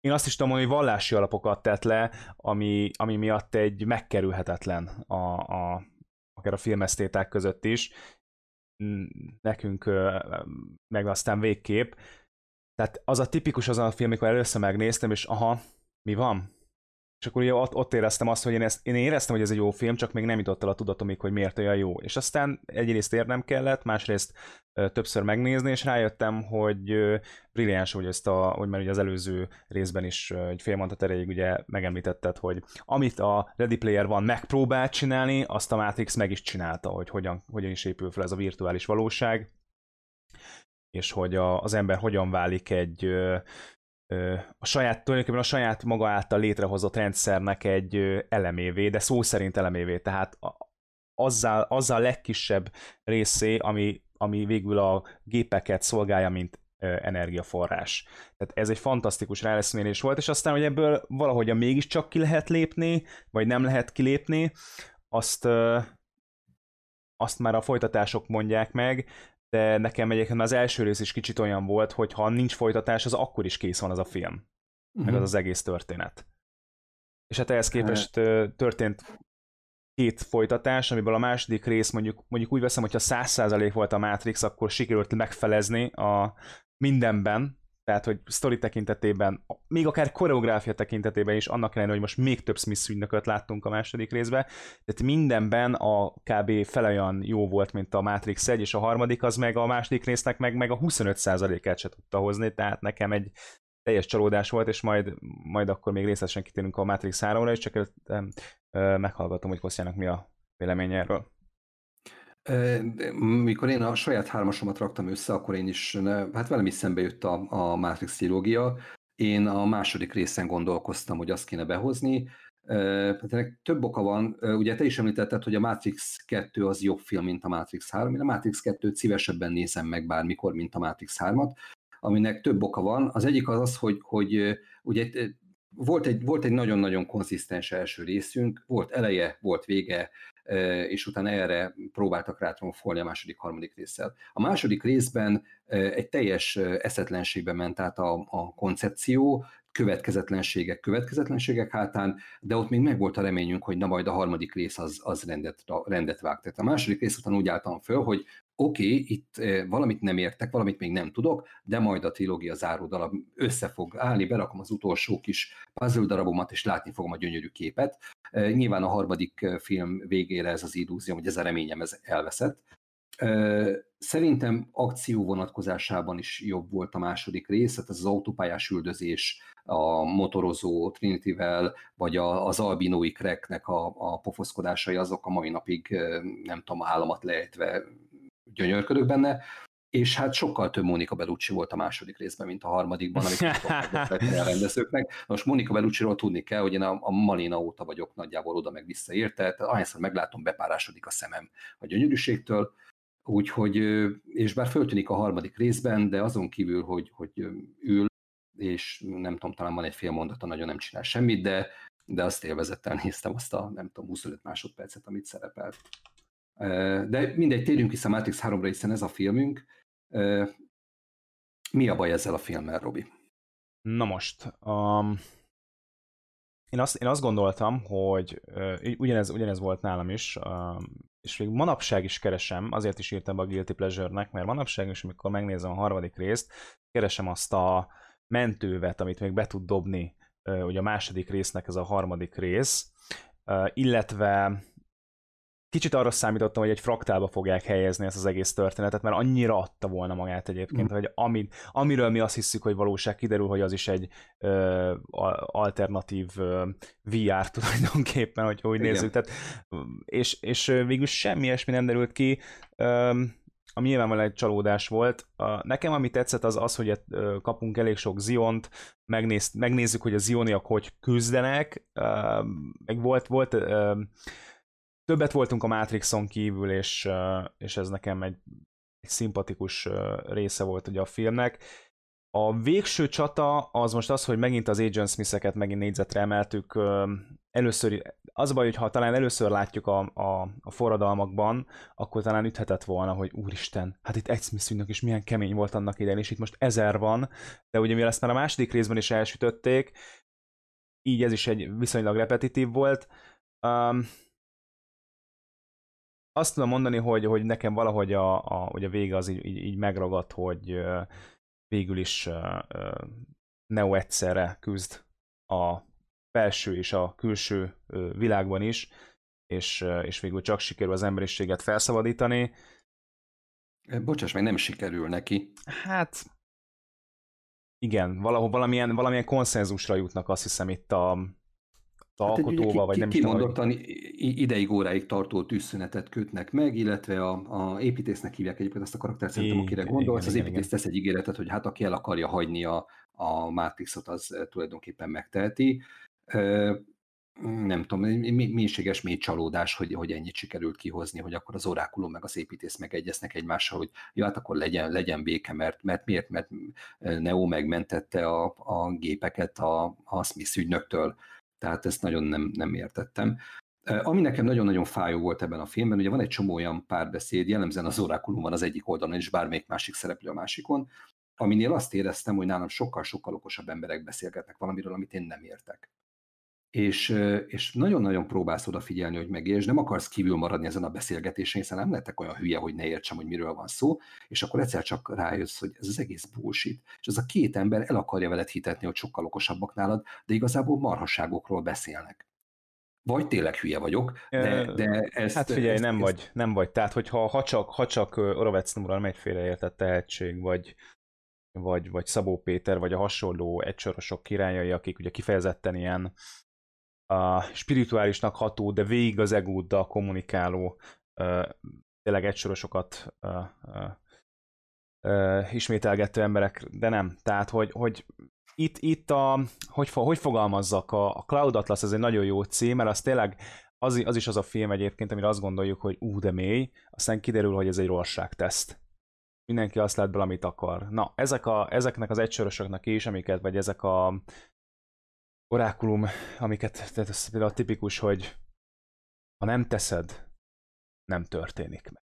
[SPEAKER 1] én azt is tudom, hogy vallási alapokat tett le, ami, ami miatt egy megkerülhetetlen a, a, akár a filmesztéták között is, nekünk meg aztán végképp, tehát az a tipikus az a film, amikor először megnéztem, és aha, mi van? És akkor ugye ott, ott éreztem azt, hogy én, ezt, én éreztem, hogy ez egy jó film, csak még nem jutott el a tudatomig, hogy miért olyan jó. És aztán egyrészt érnem kellett, másrészt ö, többször megnézni, és rájöttem, hogy ö, brilliáns, hogy ezt a, hogy már ugye az előző részben is ö, egy fél mondat erejéig ugye megemlítetted, hogy amit a Ready Player van megpróbált csinálni, azt a Matrix meg is csinálta, hogy hogyan, hogyan is épül fel ez a virtuális valóság és hogy a, az ember hogyan válik egy ö, ö, a saját, tulajdonképpen a saját maga által létrehozott rendszernek egy ö, elemévé, de szó szerint elemévé, tehát a, azzal, azzal a legkisebb részé, ami, ami végül a gépeket szolgálja, mint energiaforrás. Tehát ez egy fantasztikus ráleszmérés volt, és aztán, hogy ebből valahogyan mégiscsak ki lehet lépni, vagy nem lehet kilépni, azt, azt már a folytatások mondják meg, de nekem egyébként az első rész is kicsit olyan volt, hogy ha nincs folytatás, az akkor is kész van az a film. Uh-huh. Meg az mhm. az egész történet. És hát ehhez képest történt két folytatás, amiből a második rész mondjuk, mondjuk úgy veszem, hogyha 100% volt a Matrix, akkor sikerült megfelezni a mindenben, tehát, hogy sztori tekintetében, még akár koreográfia tekintetében is, annak ellenére, hogy most még több Smith ügynököt láttunk a második részbe, tehát mindenben a kb. fel olyan jó volt, mint a Matrix 1, és a harmadik az meg a második résznek meg, meg a 25%-át se tudta hozni, tehát nekem egy teljes csalódás volt, és majd, majd akkor még részletesen kitérünk a Matrix 3-ra, és csak meghallgatom, hogy Koszjának mi a véleménye erről.
[SPEAKER 2] Mikor én a saját hármasomat raktam össze, akkor én is, hát velem is szembe jött a, a Matrix trilógia. Én a második részen gondolkoztam, hogy azt kéne behozni. Hát ennek több oka van. Ugye te is említetted, hogy a Matrix 2 az jobb film, mint a Matrix 3. Én a Matrix 2-t szívesebben nézem meg bármikor, mint a Matrix 3-at, aminek több oka van. Az egyik az az, hogy, hogy ugye volt egy, volt egy nagyon-nagyon konzisztens első részünk, volt eleje, volt vége, és utána erre próbáltak rátromfolni a második, harmadik résszel. A második részben egy teljes eszetlenségbe ment át a, a koncepció, következetlenségek, következetlenségek hátán, de ott még megvolt a reményünk, hogy na majd a harmadik rész az, az rendet, rendet vág. Tehát a második rész után úgy álltam föl, hogy oké, okay, itt valamit nem értek, valamit még nem tudok, de majd a trilógia záródala össze fog állni, berakom az utolsó kis puzzle darabomat, és látni fogom a gyönyörű képet. Nyilván a harmadik film végére ez az illúzió, hogy ez a reményem ez elveszett. Szerintem akció vonatkozásában is jobb volt a második rész, tehát ez az autópályás üldözés, a motorozó Trinityvel, vagy az albinói kreknek a, a pofoszkodásai, azok a mai napig nem tudom, államat lejtve gyönyörködök benne, és hát sokkal több Monika Bellucci volt a második részben, mint a harmadikban, amit a rendezőknek. Most Monika Bellucci-ról tudni kell, hogy én a, a Malina óta vagyok nagyjából oda meg visszaérte, tehát ahányszor meglátom, bepárásodik a szemem a gyönyörűségtől, úgyhogy, és bár föltűnik a harmadik részben, de azon kívül, hogy, hogy ül, és nem tudom, talán van egy fél mondata, nagyon nem csinál semmit, de, de azt élvezettel néztem azt a, nem tudom, 25 másodpercet, amit szerepelt. De mindegy, térjünk vissza Matrix 3-ra, hiszen ez a filmünk. Mi a baj ezzel a filmmel, Robi?
[SPEAKER 1] Na most, um, én, azt, én azt gondoltam, hogy uh, ugyanez, ugyanez volt nálam is, um, és még manapság is keresem, azért is írtam a Guilty Pleasure-nek, mert manapság is, amikor megnézem a harmadik részt, keresem azt a mentővet, amit még be tud dobni uh, ugye a második résznek ez a harmadik rész, uh, illetve kicsit arra számítottam, hogy egy fraktálba fogják helyezni ezt az egész történetet, mert annyira adta volna magát egyébként, mm. hogy ami, amiről mi azt hiszük, hogy valóság kiderül, hogy az is egy ö, alternatív ö, VR tulajdonképpen, hogy úgy Igen. nézzük. Tehát, és, és végül semmi ilyesmi nem derült ki. Ö, ami nyilvánvalóan egy csalódás volt. A, nekem ami tetszett az az, hogy kapunk elég sok Ziont, megnéz, megnézzük, hogy a Zioniak hogy küzdenek, meg volt, volt többet voltunk a Matrixon kívül, és, és ez nekem egy, egy szimpatikus része volt ugye a filmnek. A végső csata az most az, hogy megint az Agent Smith-eket megint négyzetre emeltük. Először, az a baj, hogy ha talán először látjuk a, a, a forradalmakban, akkor talán üthetett volna, hogy úristen, hát itt egy Smith is milyen kemény volt annak idején, és itt most ezer van, de ugye mivel ezt már a második részben is elsütötték, így ez is egy viszonylag repetitív volt. Um, azt tudom mondani, hogy, hogy nekem valahogy a, a, hogy a vége az így, így, így megragadt, hogy végül is Neo egyszerre küzd a belső és a külső világban is, és, és végül csak sikerül az emberiséget felszabadítani.
[SPEAKER 2] Bocsáss meg, nem sikerül neki.
[SPEAKER 1] Hát igen, valahol valamilyen, valamilyen konszenzusra jutnak azt hiszem itt a, hát alkotóval, vagy nem
[SPEAKER 2] is Kimondottan ideig óráig tartó tűzszünetet kötnek meg, illetve a, a építésznek hívják egyébként azt a karakter szerintem, akire gondolsz, az építész tesz egy ígéretet, hogy hát aki el akarja hagyni a, a Matrixot, az tulajdonképpen megteheti. Nem tudom, mélységes mély csalódás, hogy, hogy ennyit sikerült kihozni, hogy akkor az orákulum meg az építész megegyeznek egymással, hogy ja, hát akkor legyen, legyen béke, mert, mert miért? Mert Neo megmentette a, a gépeket a, a Smith ügynöktől tehát ezt nagyon nem, nem értettem. Ami nekem nagyon-nagyon fájó volt ebben a filmben, ugye van egy csomó olyan párbeszéd, jellemzően az orákulum van az egyik oldalon, és bármelyik másik szereplő a másikon, aminél azt éreztem, hogy nálam sokkal-sokkal okosabb emberek beszélgetnek valamiről, amit én nem értek és, és nagyon-nagyon próbálsz odafigyelni, hogy megértsd, nem akarsz kívül maradni ezen a beszélgetésen, hiszen nem lettek olyan hülye, hogy ne értsem, hogy miről van szó, és akkor egyszer csak rájössz, hogy ez az egész bullshit. És az a két ember el akarja veled hitetni, hogy sokkal okosabbak nálad, de igazából marhasságokról beszélnek. Vagy tényleg hülye vagyok, de, de ezt...
[SPEAKER 1] Hát figyelj, ezt, nem ezt... vagy, nem vagy. Tehát, hogyha ha csak, ha csak Orovec nem egy félreértett tehetség, vagy, vagy, vagy Szabó Péter, vagy a hasonló egysorosok királyai, akik ugye kifejezetten ilyen a spirituálisnak ható, de végig az egóddal kommunikáló, uh, tényleg egysorosokat uh, uh, ismételgető emberek, de nem. Tehát, hogy, hogy itt, itt a, hogy, hogy fogalmazzak, a, a Cloud Atlas ez egy nagyon jó cím, mert az tényleg az, az is az a film egyébként, amire azt gondoljuk, hogy ú, de mély, aztán kiderül, hogy ez egy teszt. Mindenki azt lát bele, amit akar. Na, ezek a, ezeknek az egysorosoknak is, amiket, vagy ezek a orákulum, amiket, tehát ez például tipikus, hogy ha nem teszed, nem történik meg.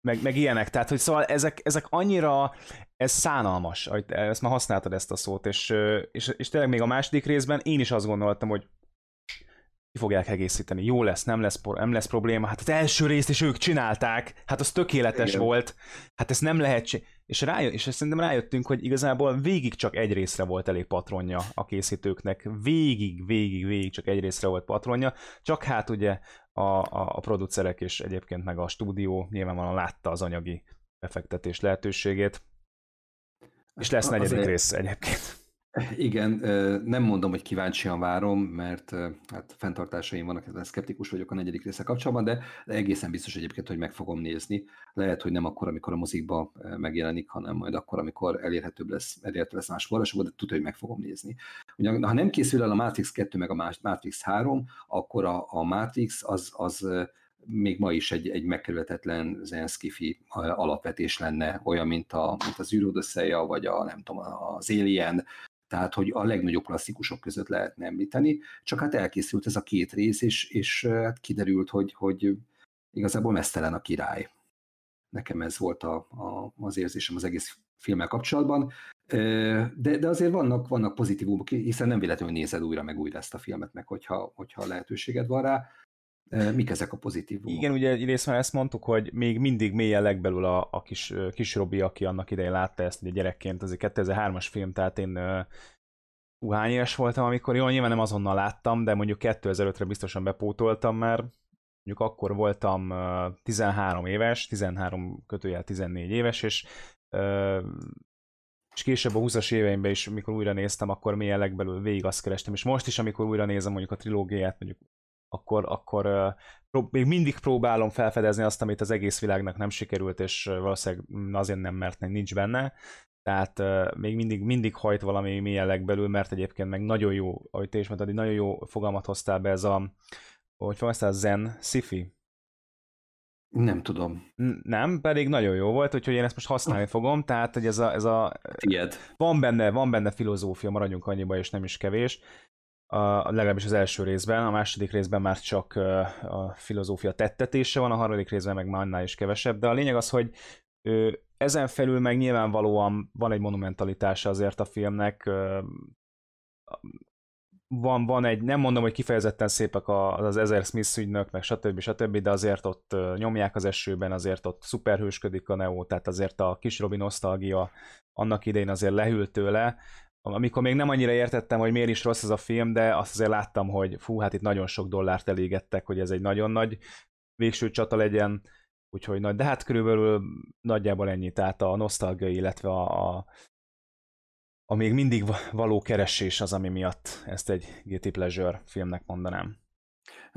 [SPEAKER 1] Meg, meg ilyenek, tehát hogy szóval ezek, ezek annyira, ez szánalmas, ezt már használtad ezt a szót, és, és, és tényleg még a második részben én is azt gondoltam, hogy ki fogják egészíteni, jó lesz, nem lesz, nem lesz probléma, hát az első részt is ők csinálták, hát az tökéletes Igen. volt, hát ez nem lehet, és, rájött, és szerintem rájöttünk, hogy igazából végig csak egy részre volt elég patronja a készítőknek, végig, végig, végig csak egy részre volt patronja, csak hát ugye a, a, a producerek és egyébként meg a stúdió nyilvánvalóan látta az anyagi befektetés lehetőségét, és lesz negyedik Azért... rész egyébként.
[SPEAKER 2] Igen, nem mondom, hogy kíváncsian várom, mert hát fenntartásaim vannak, ezzel szkeptikus vagyok a negyedik része kapcsolatban, de egészen biztos egyébként, hogy meg fogom nézni. Lehet, hogy nem akkor, amikor a mozikba megjelenik, hanem majd akkor, amikor elérhetőbb lesz, elérhető lesz más forrásokban, de tudja, hogy meg fogom nézni. Ugyan, ha nem készül el a Matrix 2 meg a Matrix 3, akkor a, a Matrix az, az még ma is egy, egy megkerülhetetlen zenszkifi alapvetés lenne, olyan, mint, a, mint az űrodösszeja, vagy a, nem tudom, az Alien, tehát hogy a legnagyobb klasszikusok között lehetne említeni, csak hát elkészült ez a két rész, és, és hát kiderült, hogy, hogy igazából mesztelen a király. Nekem ez volt a, a, az érzésem az egész filmmel kapcsolatban, de, de azért vannak, vannak pozitívumok, hiszen nem véletlenül nézed újra meg újra ezt a filmet, meg hogyha, hogyha lehetőséged van rá. Mik ezek a pozitívumok?
[SPEAKER 1] Igen, ugye már ezt mondtuk, hogy még mindig mélyen legbelül a, a kis, kis Robi, aki annak idején látta ezt ugye gyerekként, ez egy 2003-as film, tehát én uh, hány éves voltam, amikor jó, nyilván nem azonnal láttam, de mondjuk 2005-re biztosan bepótoltam már, mondjuk akkor voltam uh, 13 éves, 13 kötőjel 14 éves, és és később a 20-as éveimben is, amikor újra néztem, akkor mélyen legbelül végig azt kerestem, és most is, amikor újra nézem mondjuk a trilógiát, mondjuk akkor, akkor még mindig próbálom felfedezni azt, amit az egész világnak nem sikerült, és valószínűleg azért nem, mert nincs benne. Tehát még mindig, mindig hajt valami mélyen legbelül, mert egyébként meg nagyon jó, ahogy te is mondtad, nagyon jó fogalmat hoztál be ez a, hogy fogalmaztál, zen sci
[SPEAKER 2] nem tudom.
[SPEAKER 1] Nem, pedig nagyon jó volt, úgyhogy én ezt most használni fogom, tehát hogy ez a... Ez a
[SPEAKER 2] Tied.
[SPEAKER 1] Van benne, van benne filozófia, maradjunk annyiba, és nem is kevés. A, legalábbis az első részben, a második részben már csak a filozófia tettetése van, a harmadik részben meg már annál is kevesebb, de a lényeg az, hogy ezen felül meg nyilvánvalóan van egy monumentalitása azért a filmnek, van, van egy, nem mondom, hogy kifejezetten szépek az Ezer Smith ügynök, meg stb. stb., de azért ott nyomják az esőben, azért ott szuperhősködik a Neo, tehát azért a kis Robi nosztalgia annak idején azért lehűlt tőle, amikor még nem annyira értettem, hogy miért is rossz ez a film, de azt azért láttam, hogy fú, hát itt nagyon sok dollárt elégettek, hogy ez egy nagyon nagy végső csata legyen, úgyhogy nagy, de hát körülbelül nagyjából ennyi, tehát a nosztalgia, illetve a, a, a még mindig való keresés az, ami miatt ezt egy Guilty Pleasure filmnek mondanám.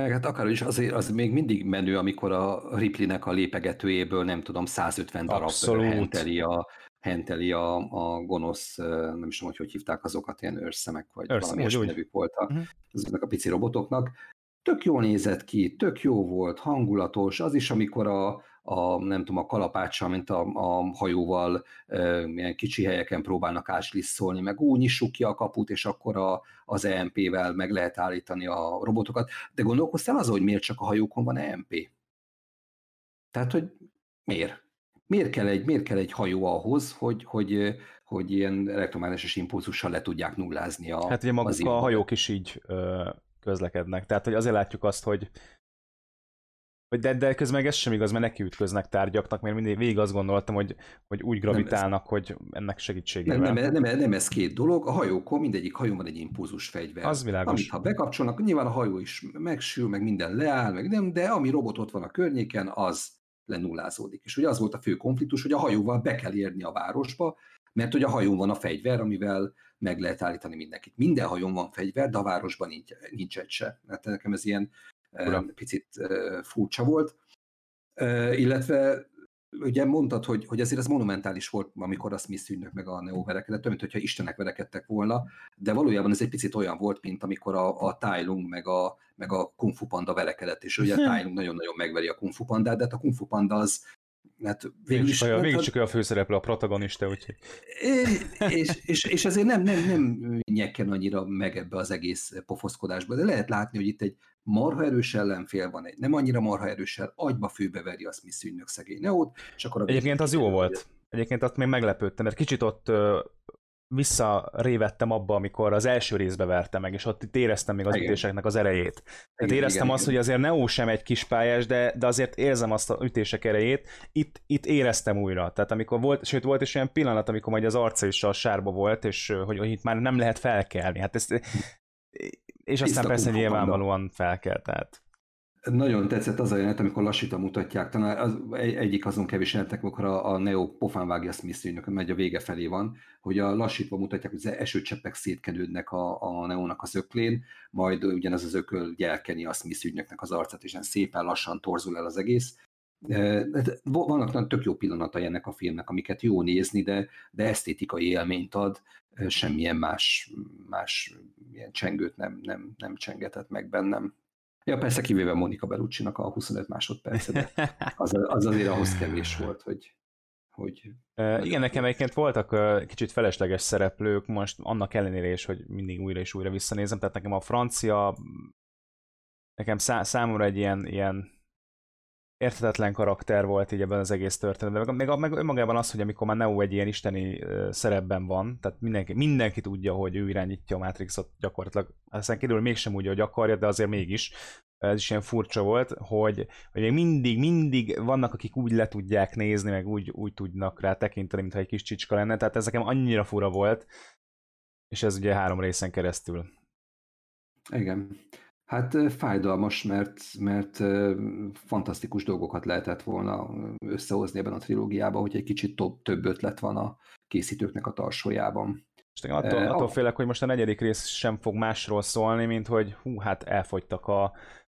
[SPEAKER 2] Hát akár is azért az még mindig menő, amikor a Ripley-nek a lépegetőjéből nem tudom, 150 darab Abszolút. henteli a, henteli a, a gonosz, nem is tudom, hogy hogy hívták azokat, ilyen őrszemek, vagy Őrszem, valami úgy, nevük volt a, uh-huh. azoknak a pici robotoknak. Tök jól nézett ki, tök jó volt, hangulatos, az is, amikor a, a, nem tudom, a kalapáccsal, mint a, a hajóval e, milyen kicsi helyeken próbálnak áslisszolni, meg úgy nyissuk ki a kaput, és akkor a, az EMP-vel meg lehet állítani a robotokat. De gondolkoztál az, hogy miért csak a hajókon van EMP? Tehát, hogy miért? Miért kell egy, miért kell egy hajó ahhoz, hogy, hogy, hogy ilyen elektromágneses impulzussal le tudják nullázni a
[SPEAKER 1] Hát ugye maguk a hajók is így ö, közlekednek. Tehát, hogy azért látjuk azt, hogy de, de közben meg ez sem igaz, mert nekiütköznek tárgyaknak, mert mindig végig azt gondoltam, hogy, hogy úgy gravitálnak, ez, hogy ennek segítségével.
[SPEAKER 2] Nem, nem, nem, nem ez két dolog. A hajókon mindegyik hajón van egy impulzus fegyver.
[SPEAKER 1] Az világos.
[SPEAKER 2] Amit ha bekapcsolnak, nyilván a hajó is megsül, meg minden leáll, meg nem, de ami robot ott van a környéken, az lenullázódik. És ugye az volt a fő konfliktus, hogy a hajóval be kell érni a városba, mert hogy a hajón van a fegyver, amivel meg lehet állítani mindenkit. Minden hajón van fegyver, de a városban nincs, nincs egy se. Mert nekem ez ilyen Ura. picit furcsa volt. Illetve ugye mondtad, hogy, hogy azért ez monumentális volt, amikor a Smith ügynök meg a Neo verekedett, mint hogyha Istenek verekedtek volna, de valójában ez egy picit olyan volt, mint amikor a, a Tai Lung meg a, meg a Kung Fu Panda verekedett, és ugye a Tai Lung nagyon-nagyon megveri a Kung Fu Pandát, de hát a Kung Fu Panda az
[SPEAKER 1] mert végül is... Olyan, végül csak olyan főszereplő, a protagonista, úgyhogy...
[SPEAKER 2] És, és, és azért nem, nem, nem nyekken annyira meg ebbe az egész pofoszkodásba, de lehet látni, hogy itt egy marha erős ellenfél van, egy nem annyira marha erőssel, agyba főbeveri a Smith ügynök szegény Neót, és akkor...
[SPEAKER 1] Egyébként az jó volt. Egyébként ott még meglepődtem, mert kicsit ott visszarévettem abba, amikor az első részbe verte meg, és ott itt éreztem még az igen. ütéseknek az erejét. Tehát éreztem igen, azt, igen. hogy azért Neo sem egy kis pályás, de, de azért érzem azt a ütések erejét. Itt, itt éreztem újra. Tehát amikor volt, sőt volt is olyan pillanat, amikor majd az arca is a sárba volt, és hogy, hogy itt már nem lehet felkelni. Hát ezt, és aztán persze nyilvánvalóan felkel, tehát.
[SPEAKER 2] Nagyon tetszett az a jelenet, amikor lassítva mutatják, talán az, egy, egyik azon kevés jelenetek, amikor a, a Neo pofán vágja Smith ügynök, megy a vége felé van, hogy a lassítva mutatják, hogy az esőcseppek szétkenődnek a, a Neónak az öklén, majd ugyanaz az ököl gyelkeni a Smith ügynöknek az arcát, és szépen lassan torzul el az egész. Vannak nagyon tök jó pillanatai ennek a filmnek, amiket jó nézni, de, de esztétikai élményt ad, semmilyen más, más ilyen csengőt nem, nem, nem csengetett meg bennem. Ja, persze kivéve Monika bellucci a 25 másodperc, de az, az azért ahhoz kevés volt, hogy, hogy...
[SPEAKER 1] Uh, igen, nekem egyébként voltak uh, kicsit felesleges szereplők, most annak ellenére is, hogy mindig újra és újra visszanézem, tehát nekem a francia, nekem szá- számomra egy ilyen, ilyen érthetetlen karakter volt így ebben az egész történetben. Meg, meg önmagában az, hogy amikor már Neo egy ilyen isteni szerepben van, tehát mindenki, mindenki tudja, hogy ő irányítja a Matrixot gyakorlatilag. Aztán kiderül mégsem úgy, hogy akarja, de azért mégis. Ez is ilyen furcsa volt, hogy, hogy még mindig, mindig vannak, akik úgy le tudják nézni, meg úgy, úgy tudnak rá tekinteni, mintha egy kis csicska lenne. Tehát ez nekem annyira fura volt, és ez ugye három részen keresztül.
[SPEAKER 2] Igen. Hát fájdalmas, mert, mert fantasztikus dolgokat lehetett volna összehozni ebben a trilógiában, hogy egy kicsit több, több ötlet van a készítőknek a tarsójában.
[SPEAKER 1] Most én attól, attól félek, hogy most a negyedik rész sem fog másról szólni, mint hogy hú, hát elfogytak a,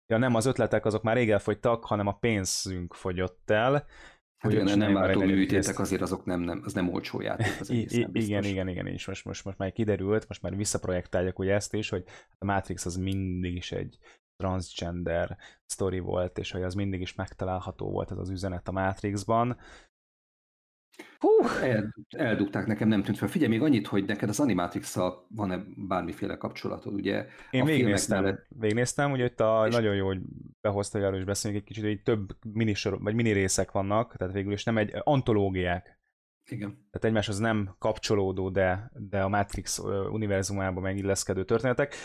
[SPEAKER 1] Ja nem, az ötletek azok már rég elfogytak, hanem a pénzünk fogyott el.
[SPEAKER 2] Hát olyan nem váltó műtétek, azért azok nem, nem, az nem olcsó játék. Az
[SPEAKER 1] I- I- igen, igen, igen, és most, most, most már kiderült, most már visszaprojektálják ugye ezt is, hogy a Matrix az mindig is egy transgender story volt, és hogy az mindig is megtalálható volt ez az üzenet a Matrixban.
[SPEAKER 2] Hú, el, eldugták, nekem nem tűnt fel. Figyelj, még annyit, hogy neked az animatrix van-e bármiféle kapcsolatod, ugye?
[SPEAKER 1] Én végignéztem, mellett... végignéztem, ugye itt a, és... nagyon jó, hogy behozta, hogy arról is beszélünk egy kicsit, hogy több minisor, vagy mini részek vannak, tehát végül is nem egy antológiák,
[SPEAKER 2] igen.
[SPEAKER 1] Tehát egymáshoz nem kapcsolódó, de, de a Matrix univerzumában megilleszkedő történetek.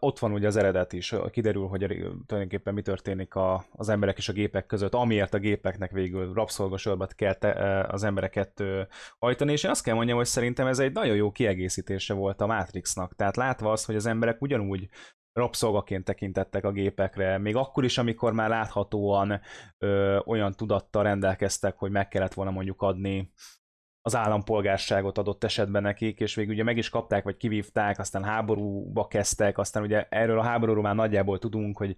[SPEAKER 1] Ott van ugye az eredet is, kiderül, hogy tulajdonképpen mi történik a, az emberek és a gépek között, amiért a gépeknek végül rabszolgasorbat kell te, az embereket hajtani, és én azt kell mondjam, hogy szerintem ez egy nagyon jó kiegészítése volt a Matrixnak. Tehát látva azt, hogy az emberek ugyanúgy rabszolgaként tekintettek a gépekre, még akkor is, amikor már láthatóan ö, olyan tudattal rendelkeztek, hogy meg kellett volna mondjuk adni az állampolgárságot adott esetben nekik, és végül ugye meg is kapták, vagy kivívták, aztán háborúba kezdtek, aztán ugye erről a háborúról már nagyjából tudunk, hogy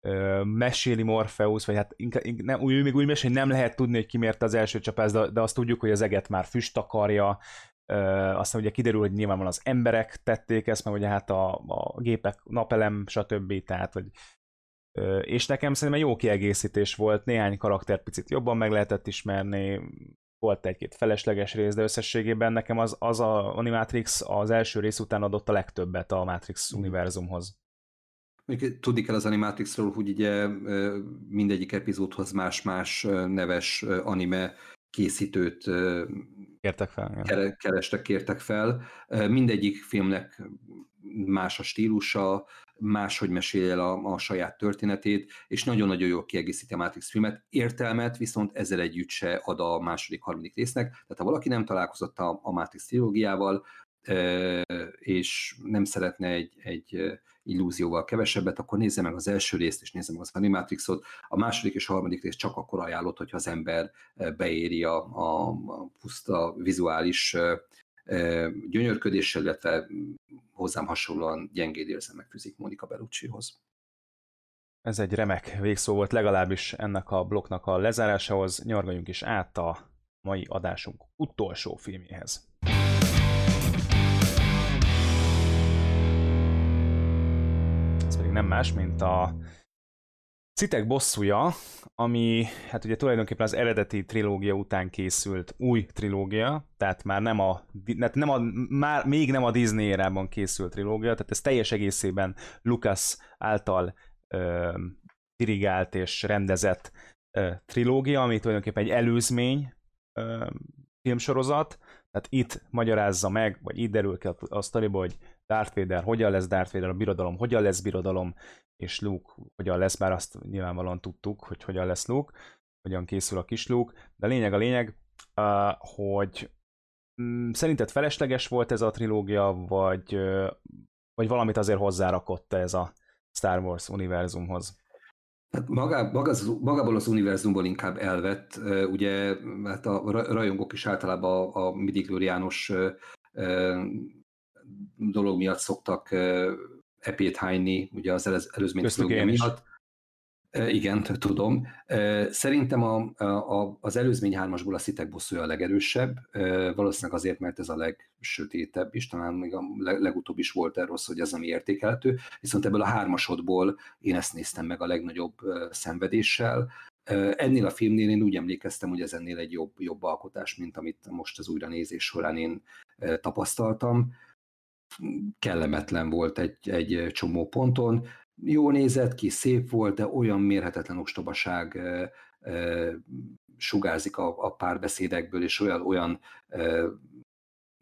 [SPEAKER 1] ö, meséli Morpheus, vagy hát inkább, nem, úgy, még úgy mesél, hogy nem lehet tudni, hogy ki mérte az első csapást, de, de azt tudjuk, hogy az eget már füst akarja, ö, aztán ugye kiderül, hogy nyilvánvalóan az emberek tették ezt, mert ugye hát a, a gépek, napelem, stb. Tehát, hogy és nekem szerintem egy jó kiegészítés volt, néhány karakter picit jobban meg lehetett ismerni, volt egy-két felesleges rész, de összességében nekem az, az a Animatrix az első rész után adott a legtöbbet a Matrix mm. univerzumhoz.
[SPEAKER 2] Tudni kell az Animatrixról, hogy ugye mindegyik epizódhoz más-más neves anime készítőt
[SPEAKER 1] kértek fel,
[SPEAKER 2] kerestek, kértek fel. Mindegyik filmnek más a stílusa, máshogy mesél el a, a saját történetét, és nagyon-nagyon jól kiegészíti a Matrix filmet. Értelmet viszont ezzel együtt se ad a második, harmadik résznek. Tehát ha valaki nem találkozott a, a Matrix trilógiával, és nem szeretne egy, egy illúzióval kevesebbet, akkor nézze meg az első részt, és nézze meg az Animatrixot. A második és harmadik rész csak akkor ajánlott, hogyha az ember beéri a, a, a puszta vizuális gyönyörködéssel, illetve hozzám hasonlóan gyengéd érzelmek fűzik Monika Belluccihoz.
[SPEAKER 1] Ez egy remek végszó volt legalábbis ennek a blokknak a lezárásához. Nyargaljunk is át a mai adásunk utolsó filmjéhez. Ez pedig nem más, mint a Citek bosszúja, ami hát ugye tulajdonképpen az eredeti trilógia után készült új trilógia, tehát már nem a, nem a már még nem a Disney érában készült trilógia, tehát ez teljes egészében Lucas által ö, dirigált és rendezett ö, trilógia, ami tulajdonképpen egy előzmény ö, filmsorozat, tehát itt magyarázza meg, vagy itt derül ki a, a sztoriból, hogy Darth Vader hogyan lesz Darth Vader, a birodalom hogyan lesz birodalom, és Luke hogyan lesz, bár azt nyilvánvalóan tudtuk, hogy hogyan lesz Luke, hogyan készül a kis Luke, de lényeg a lényeg, hogy mm, szerinted felesleges volt ez a trilógia, vagy, vagy valamit azért hozzárakott ez a Star Wars univerzumhoz?
[SPEAKER 2] Hát magá, maga, magából az univerzumból inkább elvett, ugye hát a rajongók is általában a, a midiglóriános dolog miatt szoktak epét hányni, ugye az előzmény miatt. Igen, tudom. Szerintem a, a, az előzmény hármasból a szitek bosszúja a legerősebb, valószínűleg azért, mert ez a legsötétebb is, talán még a legutóbb is volt erről szó, hogy ez ami értékelhető, viszont ebből a hármasodból én ezt néztem meg a legnagyobb szenvedéssel. Ennél a filmnél én úgy emlékeztem, hogy ez ennél egy jobb, jobb alkotás, mint amit most az újranézés során én tapasztaltam kellemetlen volt egy, egy csomó ponton. Jó nézett ki, szép volt, de olyan mérhetetlen ostobaság e, e, sugárzik a, a párbeszédekből, és olyan, olyan e,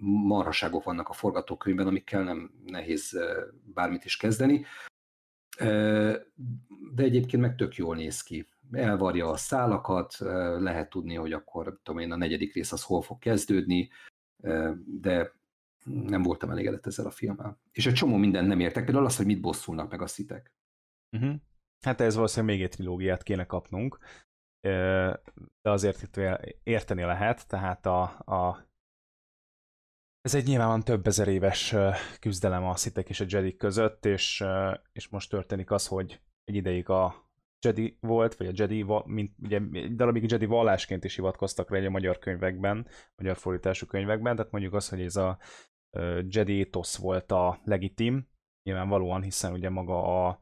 [SPEAKER 2] marhaságok vannak a forgatókönyvben, amikkel nem nehéz bármit is kezdeni. De egyébként meg tök jól néz ki. Elvarja a szálakat, lehet tudni, hogy akkor tudom én, a negyedik rész az hol fog kezdődni, de nem voltam elégedett ezzel a filmmel. És egy csomó mindent nem értek, például az, hogy mit bosszulnak meg a szitek.
[SPEAKER 1] Uh-huh. Hát ez valószínűleg még egy trilógiát kéne kapnunk, de azért itt érteni lehet, tehát a, a ez egy nyilván több ezer éves küzdelem a szitek és a jedik között, és, és most történik az, hogy egy ideig a Jedi volt, vagy a Jedi, mint ugye egy darabig Jedi vallásként is hivatkoztak rá a magyar könyvekben, magyar fordítású könyvekben, tehát mondjuk az, hogy ez a Jedi ethos volt a legitim, nyilvánvalóan, hiszen ugye maga a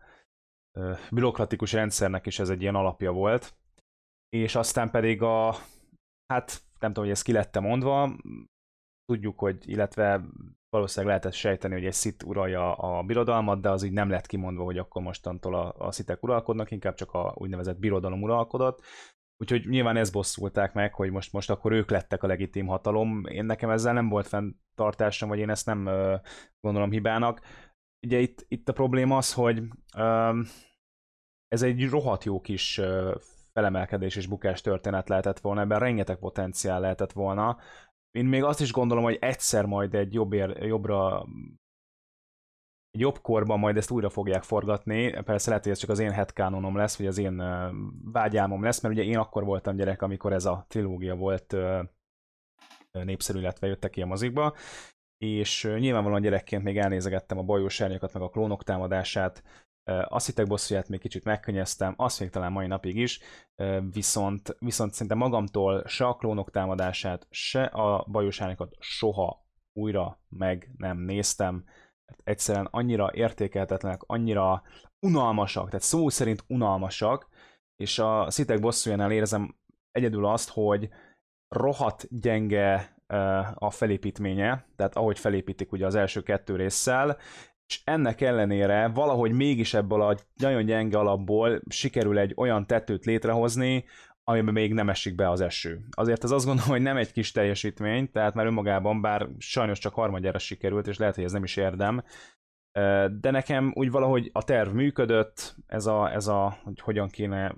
[SPEAKER 1] bürokratikus rendszernek is ez egy ilyen alapja volt, és aztán pedig a, hát nem tudom, hogy ez ki lett mondva, tudjuk, hogy, illetve valószínűleg lehetett sejteni, hogy egy szit uralja a birodalmat, de az így nem lett kimondva, hogy akkor mostantól a, a szitek uralkodnak, inkább csak a úgynevezett birodalom uralkodott. Úgyhogy nyilván ezt bosszulták meg, hogy most, most akkor ők lettek a legitim hatalom. Én nekem ezzel nem volt fenntartásom, vagy én ezt nem uh, gondolom hibának. Ugye itt, itt a probléma az, hogy uh, ez egy rohadt jó kis uh, felemelkedés és bukás történet lehetett volna, ebben rengeteg potenciál lehetett volna. Én még azt is gondolom, hogy egyszer majd egy jobb ér, jobbra egy jobb korban majd ezt újra fogják forgatni. Persze lehet, hogy ez csak az én headcanonom lesz, vagy az én vágyálmom lesz, mert ugye én akkor voltam gyerek, amikor ez a trilógia volt népszerű, illetve jöttek ki a mozikba, és nyilvánvalóan gyerekként még elnézegettem a bajós meg a klónok támadását, azt hittek bosszúját még kicsit megkönnyeztem, azt még talán mai napig is, viszont, viszont szinte magamtól se a klónok támadását, se a bajos soha újra meg nem néztem, mert egyszerűen annyira értékeltetlenek, annyira unalmasak, tehát szó szerint unalmasak, és a szitek bosszújánál érzem egyedül azt, hogy rohat gyenge a felépítménye, tehát ahogy felépítik ugye az első kettő résszel, és ennek ellenére valahogy mégis ebből a nagyon gyenge alapból sikerül egy olyan tetőt létrehozni, amiben még nem esik be az eső. Azért ez azt gondolom, hogy nem egy kis teljesítmény, tehát már önmagában, bár sajnos csak harmadjára sikerült, és lehet, hogy ez nem is érdem, de nekem úgy valahogy a terv működött, ez a, ez a hogy hogyan kéne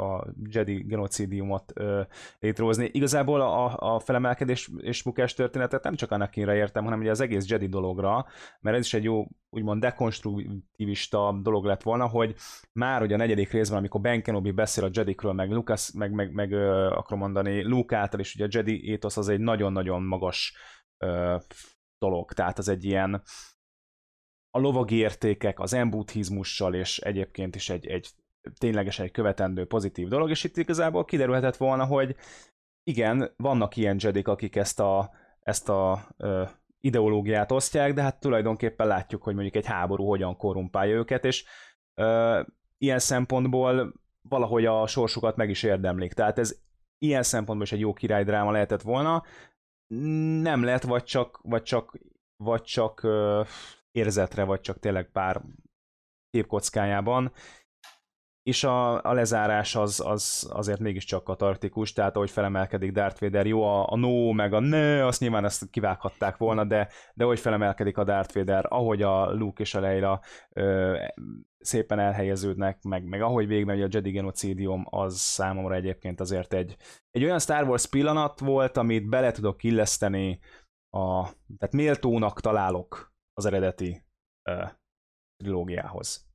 [SPEAKER 1] a Jedi genocidiumot ö, létrehozni. Igazából a, a felemelkedés és bukás történetet nem csak Anakinra értem, hanem ugye az egész Jedi dologra, mert ez is egy jó, úgymond dekonstruktivista dolog lett volna, hogy már ugye a negyedik részben, amikor Ben Kenobi beszél a Jedikről, meg Lucas, meg, meg, meg ö, akarom mondani, Luke által is ugye a Jedi étosz az egy nagyon-nagyon magas ö, dolog, tehát az egy ilyen a lovagi értékek, az embutizmussal, és egyébként is egy, egy ténylegesen egy követendő pozitív dolog, és itt igazából kiderülhetett volna, hogy igen, vannak ilyen jedik, akik ezt a, ezt a ö, ideológiát osztják, de hát tulajdonképpen látjuk, hogy mondjuk egy háború hogyan korrumpálja őket, és ö, ilyen szempontból valahogy a sorsukat meg is érdemlik. Tehát ez ilyen szempontból is egy jó királydráma lehetett volna. Nem lett, vagy csak, vagy csak, vagy csak ö, érzetre, vagy csak tényleg pár képkockájában és a, a lezárás az, az azért mégiscsak katartikus, tehát ahogy felemelkedik Darth Vader, jó, a, a no, meg a ne, azt nyilván ezt kivághatták volna, de, de hogy felemelkedik a Darth Vader, ahogy a Luke és a Leila ö, szépen elhelyeződnek, meg, meg ahogy végigmegy a Jedi genocidium, az számomra egyébként azért egy, egy olyan Star Wars pillanat volt, amit bele tudok illeszteni a, tehát méltónak találok az eredeti ö, trilógiához.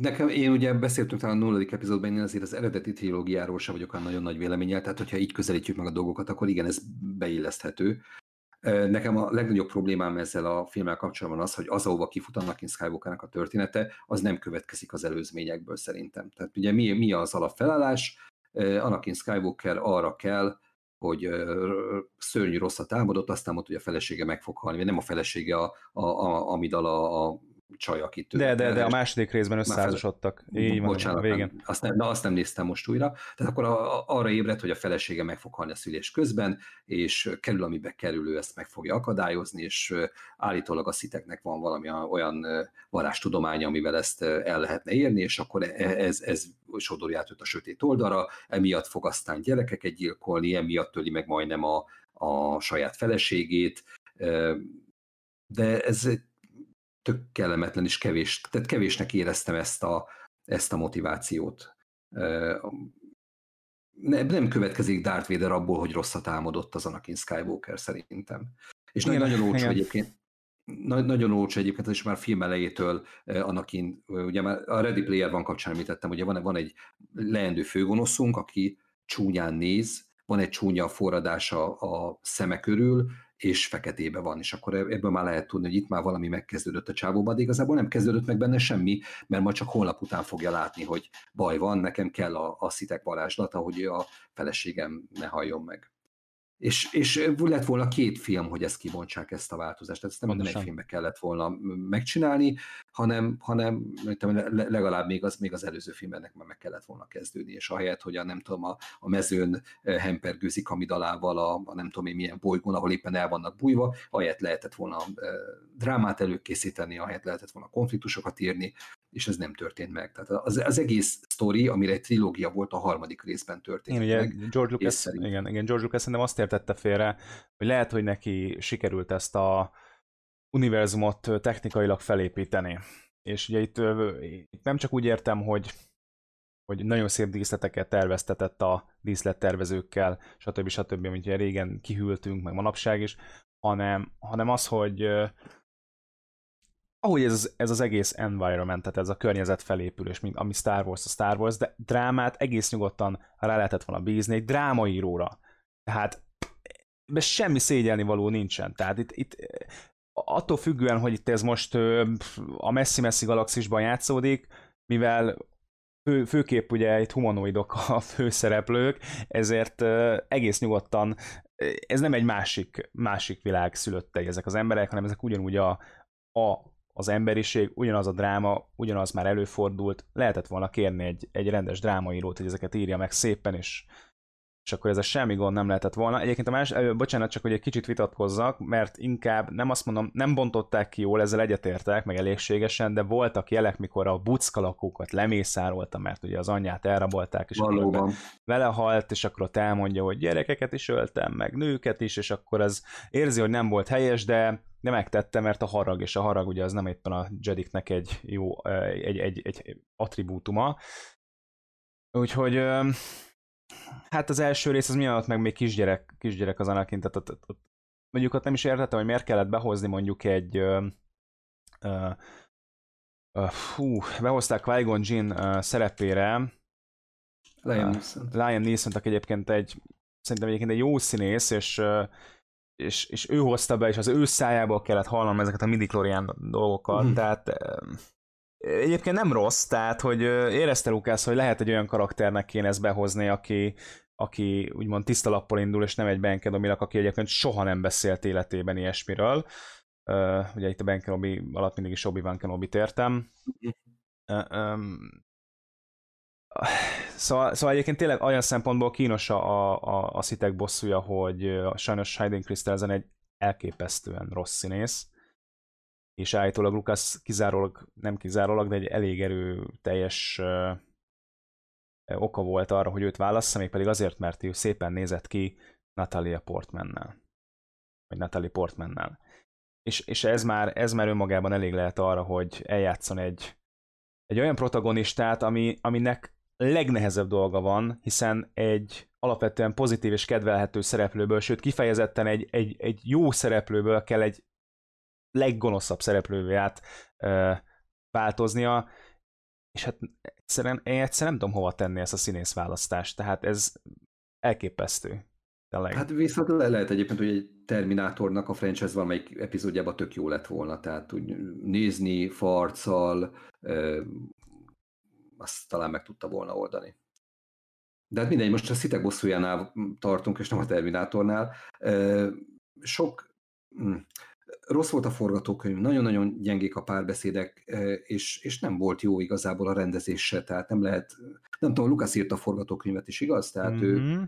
[SPEAKER 2] Nekem, én ugye beszéltünk talán a nulladik epizódban, én azért az eredeti trilógiáról sem vagyok olyan nagyon nagy véleménnyel, tehát hogyha így közelítjük meg a dolgokat, akkor igen, ez beilleszthető. Nekem a legnagyobb problémám ezzel a filmmel kapcsolatban az, hogy az, ahova kifut Anakin Skywalkernek a története, az nem következik az előzményekből szerintem. Tehát ugye mi, mi az alapfelállás? Anakin Skywalker arra kell, hogy szörnyű rosszat támadott, aztán mondta, hogy a felesége meg fog halni, nem a felesége, a, a, a Amidala, a csaj, akit...
[SPEAKER 1] De, de, de a második részben összeházasodtak.
[SPEAKER 2] Így Bocsánat, végén. Nem, azt, nem, de azt nem néztem most újra. Tehát akkor a, arra ébredt, hogy a felesége meg fog halni a szülés közben, és kerül, amibe kerül, ő ezt meg fogja akadályozni, és állítólag a sziteknek van valami olyan varázstudománya, amivel ezt el lehetne érni, és akkor e, ez, ez sodorja át őt a sötét oldalra, emiatt fog aztán gyerekeket gyilkolni, emiatt töli meg majdnem a, a saját feleségét, de ez tök kellemetlen és kevés, tehát kevésnek éreztem ezt a, ezt a motivációt. Nem következik Darth Vader abból, hogy rosszat álmodott az Anakin Skywalker szerintem. És igen, nagyon olcsó egyébként, nagyon olcsó egyébként, és már film elejétől Anakin, ugye már a Ready Player van kapcsán említettem, ugye van, van egy leendő főgonoszunk, aki csúnyán néz, van egy csúnya forradása a szeme körül, és feketébe van, és akkor ebből már lehet tudni, hogy itt már valami megkezdődött a csávóban, de igazából nem kezdődött meg benne semmi, mert majd csak holnap után fogja látni, hogy baj van, nekem kell a, a szitek varázslata, hogy a feleségem ne halljon meg. És, és lett volna két film, hogy ezt kibontsák ezt a változást. Ezt nem, egy filmbe kellett volna megcsinálni, hanem, hanem legalább még az, még az előző filmnek már meg kellett volna kezdődni, és ahelyett, hogy a nem tudom, a, a mezőn hempergőzik amidalával a, a nem tudom én milyen bolygón, ahol éppen el vannak bújva, ahelyett lehetett volna drámát előkészíteni, ahelyett lehetett volna konfliktusokat írni, és ez nem történt meg. Tehát az, az egész sztori, amire egy trilógia volt, a harmadik részben történt
[SPEAKER 1] igen, meg. Ugye George Lucas, igen, igen, George Lucas szerintem azt értette félre, hogy lehet, hogy neki sikerült ezt a univerzumot technikailag felépíteni. És ugye itt, itt nem csak úgy értem, hogy hogy nagyon szép díszleteket terveztetett a díszlettervezőkkel, stb. stb., mint ugye régen kihűltünk, meg manapság is, hanem, hanem az, hogy ahogy ez, ez az egész environment, tehát ez a környezet felépülés, mint ami Star Wars a Star Wars, de drámát egész nyugodtan rá lehetett volna bízni egy drámaíróra. Tehát be semmi szégyelni nincsen. Tehát itt, itt attól függően, hogy itt ez most a messzi-messzi galaxisban játszódik, mivel fő, főképp ugye itt humanoidok a főszereplők, ezért egész nyugodtan ez nem egy másik, másik világ szülöttei ezek az emberek, hanem ezek ugyanúgy a, a az emberiség, ugyanaz a dráma, ugyanaz már előfordult, lehetett volna kérni egy, egy rendes drámaírót, hogy ezeket írja meg szépen, és, és akkor ez a semmi gond nem lehetett volna. Egyébként a más, bocsánat, csak hogy egy kicsit vitatkozzak, mert inkább nem azt mondom, nem bontották ki jól, ezzel egyetértek, meg elégségesen, de voltak jelek, mikor a buckalakókat lemészárolta, mert ugye az anyját elrabolták, és
[SPEAKER 2] Valóban.
[SPEAKER 1] vele halt, és akkor ott elmondja, hogy gyerekeket is öltem, meg nőket is, és akkor az érzi, hogy nem volt helyes, de de megtette, mert a harag, és a harag ugye az nem éppen a Jediknek egy jó, egy, egy, egy attribútuma. Úgyhogy hát az első rész az mi alatt meg még kisgyerek, kisgyerek az Anakin, tehát ott, ott, ott, mondjuk ott nem is értettem, hogy miért kellett behozni mondjuk egy uh, uh, uh, fú, behozták Qui-Gon Jinn szerepére
[SPEAKER 2] Liam Neeson.
[SPEAKER 1] Liam Neeson, aki egyébként egy szerintem egyébként egy jó színész, és uh, és, és ő hozta be, és az ő szájából kellett hallanom ezeket a midi-chlorian dolgokat, mm. tehát egyébként nem rossz, tehát hogy érezte Lukász, hogy lehet egy olyan karakternek kéne ezt behozni, aki, aki úgymond tiszta lappal indul, és nem egy Ben Kenobi-nak, aki egyébként soha nem beszélt életében ilyesmiről. Uh, ugye itt a Ben Kenobi alatt mindig is Obi-Wan Kenobi-t értem. Uh, um, Szóval, szóval egyébként tényleg olyan szempontból kínos a, a, a szitek bosszúja, hogy sajnos Hayden Christensen egy elképesztően rossz színész, és állítólag Lucas kizárólag, nem kizárólag, de egy elég erőteljes oka volt arra, hogy őt válassza, még pedig azért, mert ő szépen nézett ki Natalia Portmannel. Vagy Natalie Portmannel. És, és ez, már, ez már önmagában elég lehet arra, hogy eljátszon egy, egy olyan protagonistát, ami, aminek legnehezebb dolga van, hiszen egy alapvetően pozitív és kedvelhető szereplőből, sőt kifejezetten egy, egy, egy jó szereplőből kell egy leggonoszabb szereplővé át ö, változnia, és hát egyszerűen, én egyszerűen nem tudom hova tenni ezt a színész választást, tehát ez elképesztő.
[SPEAKER 2] Tényleg. Hát viszont le lehet egyébként, hogy egy Terminátornak a franchise valamelyik epizódjában tök jó lett volna, tehát úgy nézni, farccal, azt talán meg tudta volna oldani. De hát mindegy, most a szitek bosszújánál tartunk, és nem a Terminátornál. Sok hm, rossz volt a forgatókönyv, nagyon-nagyon gyengék a párbeszédek, és, és nem volt jó igazából a rendezése, tehát nem lehet, nem tudom, Lukasz írt a forgatókönyvet is, igaz? Tehát mm-hmm. ő,
[SPEAKER 1] mhm.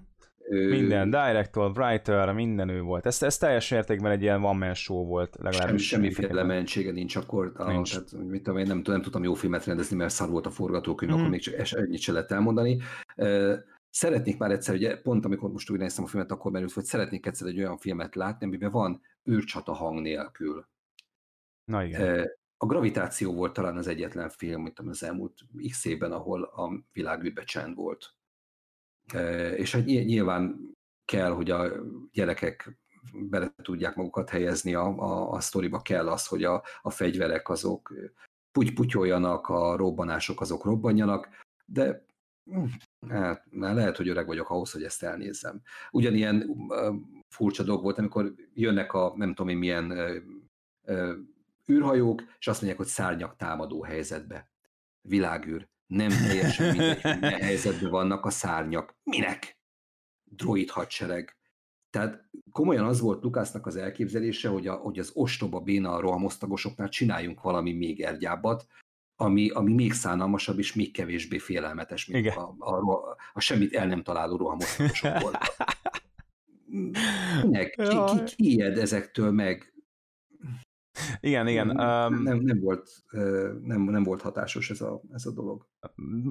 [SPEAKER 1] Minden, director, writer, minden ő volt. Ez, ez teljes értékben egy ilyen one man show volt.
[SPEAKER 2] Legalábbis Semmi, semmiféle mentsége nincs akkor. Nincs. Tehát, mit tudom, én nem, nem tudtam jó filmet rendezni, mert szar volt a forgatókönyv, mm. akkor még csak ennyit se lehet elmondani. Szeretnék már egyszer, ugye pont amikor most újra néztem a filmet, akkor merült, hogy szeretnék egyszer egy olyan filmet látni, amiben van űrcsata hang nélkül.
[SPEAKER 1] Na igen.
[SPEAKER 2] A Gravitáció volt talán az egyetlen film, mint az elmúlt x évben, ahol a világűrbe csend volt és hát nyilván kell, hogy a gyerekek bele tudják magukat helyezni a, a, a sztoriba, kell az, hogy a, a fegyverek azok puty-putyoljanak, a robbanások azok robbanjanak, de Hát, már lehet, hogy öreg vagyok ahhoz, hogy ezt elnézzem. Ugyanilyen furcsa dolog volt, amikor jönnek a nem tudom én milyen űrhajók, és azt mondják, hogy szárnyak támadó helyzetbe. Világűr. Nem teljesen mindegy, milyen helyzetben vannak a szárnyak. Minek? Droid hadsereg. Tehát komolyan az volt Lukásznak az elképzelése, hogy, a, hogy az ostoba béna a rohamosztagosoknál csináljunk valami még ergyábbat, ami, ami még szánalmasabb és még kevésbé félelmetes, mint a, a, a, a semmit el nem találó rohamosztagosok volt. Ki, ki, ki ijed ezektől meg?
[SPEAKER 1] Igen, igen.
[SPEAKER 2] Nem, nem, nem, volt, nem, nem volt hatásos ez a, ez a dolog.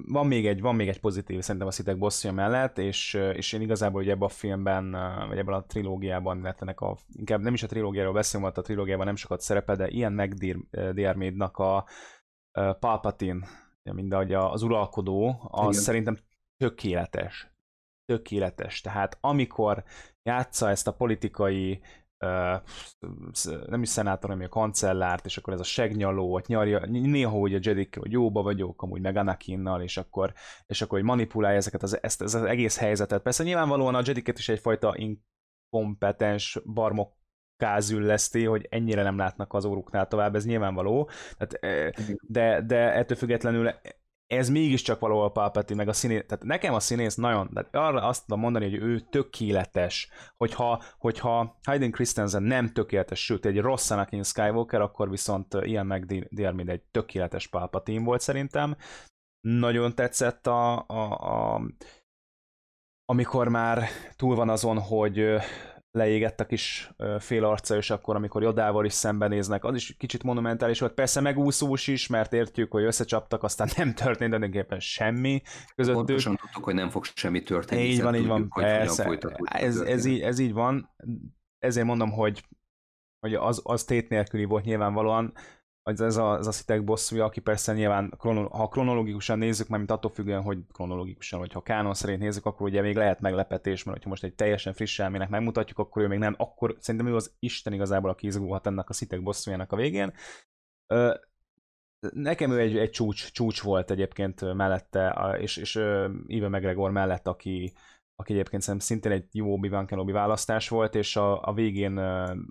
[SPEAKER 1] Van még egy, van még egy pozitív szerintem a Szitek bosszja mellett, és, és én igazából hogy ebben a filmben, vagy ebben a trilógiában, illetve a, inkább nem is a trilógiáról beszélünk, mert a trilógiában nem sokat szerepel, de ilyen McDiarmid-nak a Palpatine, mind ahogy az uralkodó, az Igen. szerintem tökéletes. Tökéletes. Tehát amikor játsza ezt a politikai nem is szenátor, hanem a kancellárt, és akkor ez a segnyaló, ott nyarja, néha hogy a Jedik, hogy jóba vagyok, amúgy meg Anakinnal, és akkor, és akkor hogy manipulálja ezeket az, ezt, ezt az egész helyzetet. Persze nyilvánvalóan a Jediket is egyfajta inkompetens barmok kázülleszti, hogy ennyire nem látnak az óruknál tovább, ez nyilvánvaló, tehát, de, de ettől függetlenül ez mégiscsak valahol Palpatine, meg a színész, tehát nekem a színész nagyon, de arra azt tudom mondani, hogy ő tökéletes, hogyha, hogyha Hayden Christensen nem tökéletes, sőt egy rossz Anakin Skywalker, akkor viszont Ian McDiarmid egy tökéletes Palpatine volt szerintem. Nagyon tetszett a, a, a amikor már túl van azon, hogy leégett a kis fél arca, és akkor, amikor Jodával is szembenéznek, az is kicsit monumentális volt. Persze megúszós is, mert értjük, hogy összecsaptak, aztán nem történt tulajdonképpen semmi közöttük.
[SPEAKER 2] Pontosan tudtuk, hogy nem fog semmi történni.
[SPEAKER 1] Így van, így van, tudjuk, persze. Ez, ez, így, ez így van. Ezért mondom, hogy, hogy az, az tét nélküli volt nyilvánvalóan ez a, ez a szitek bosszúja, aki persze nyilván, ha kronológikusan nézzük, mint attól függően, hogy kronológikusan, vagy ha kánon szerint nézzük, akkor ugye még lehet meglepetés, mert ha most egy teljesen friss elmének megmutatjuk, akkor ő még nem, akkor szerintem ő az Isten igazából, aki izgulhat ennek a szitek bosszújának a végén. Nekem ő egy, egy csúcs, csúcs volt egyébként mellette, és, és Ive McGregor mellett, aki, aki egyébként szerintem szintén egy jó Obi-Wan Kenobi választás volt, és a, a végén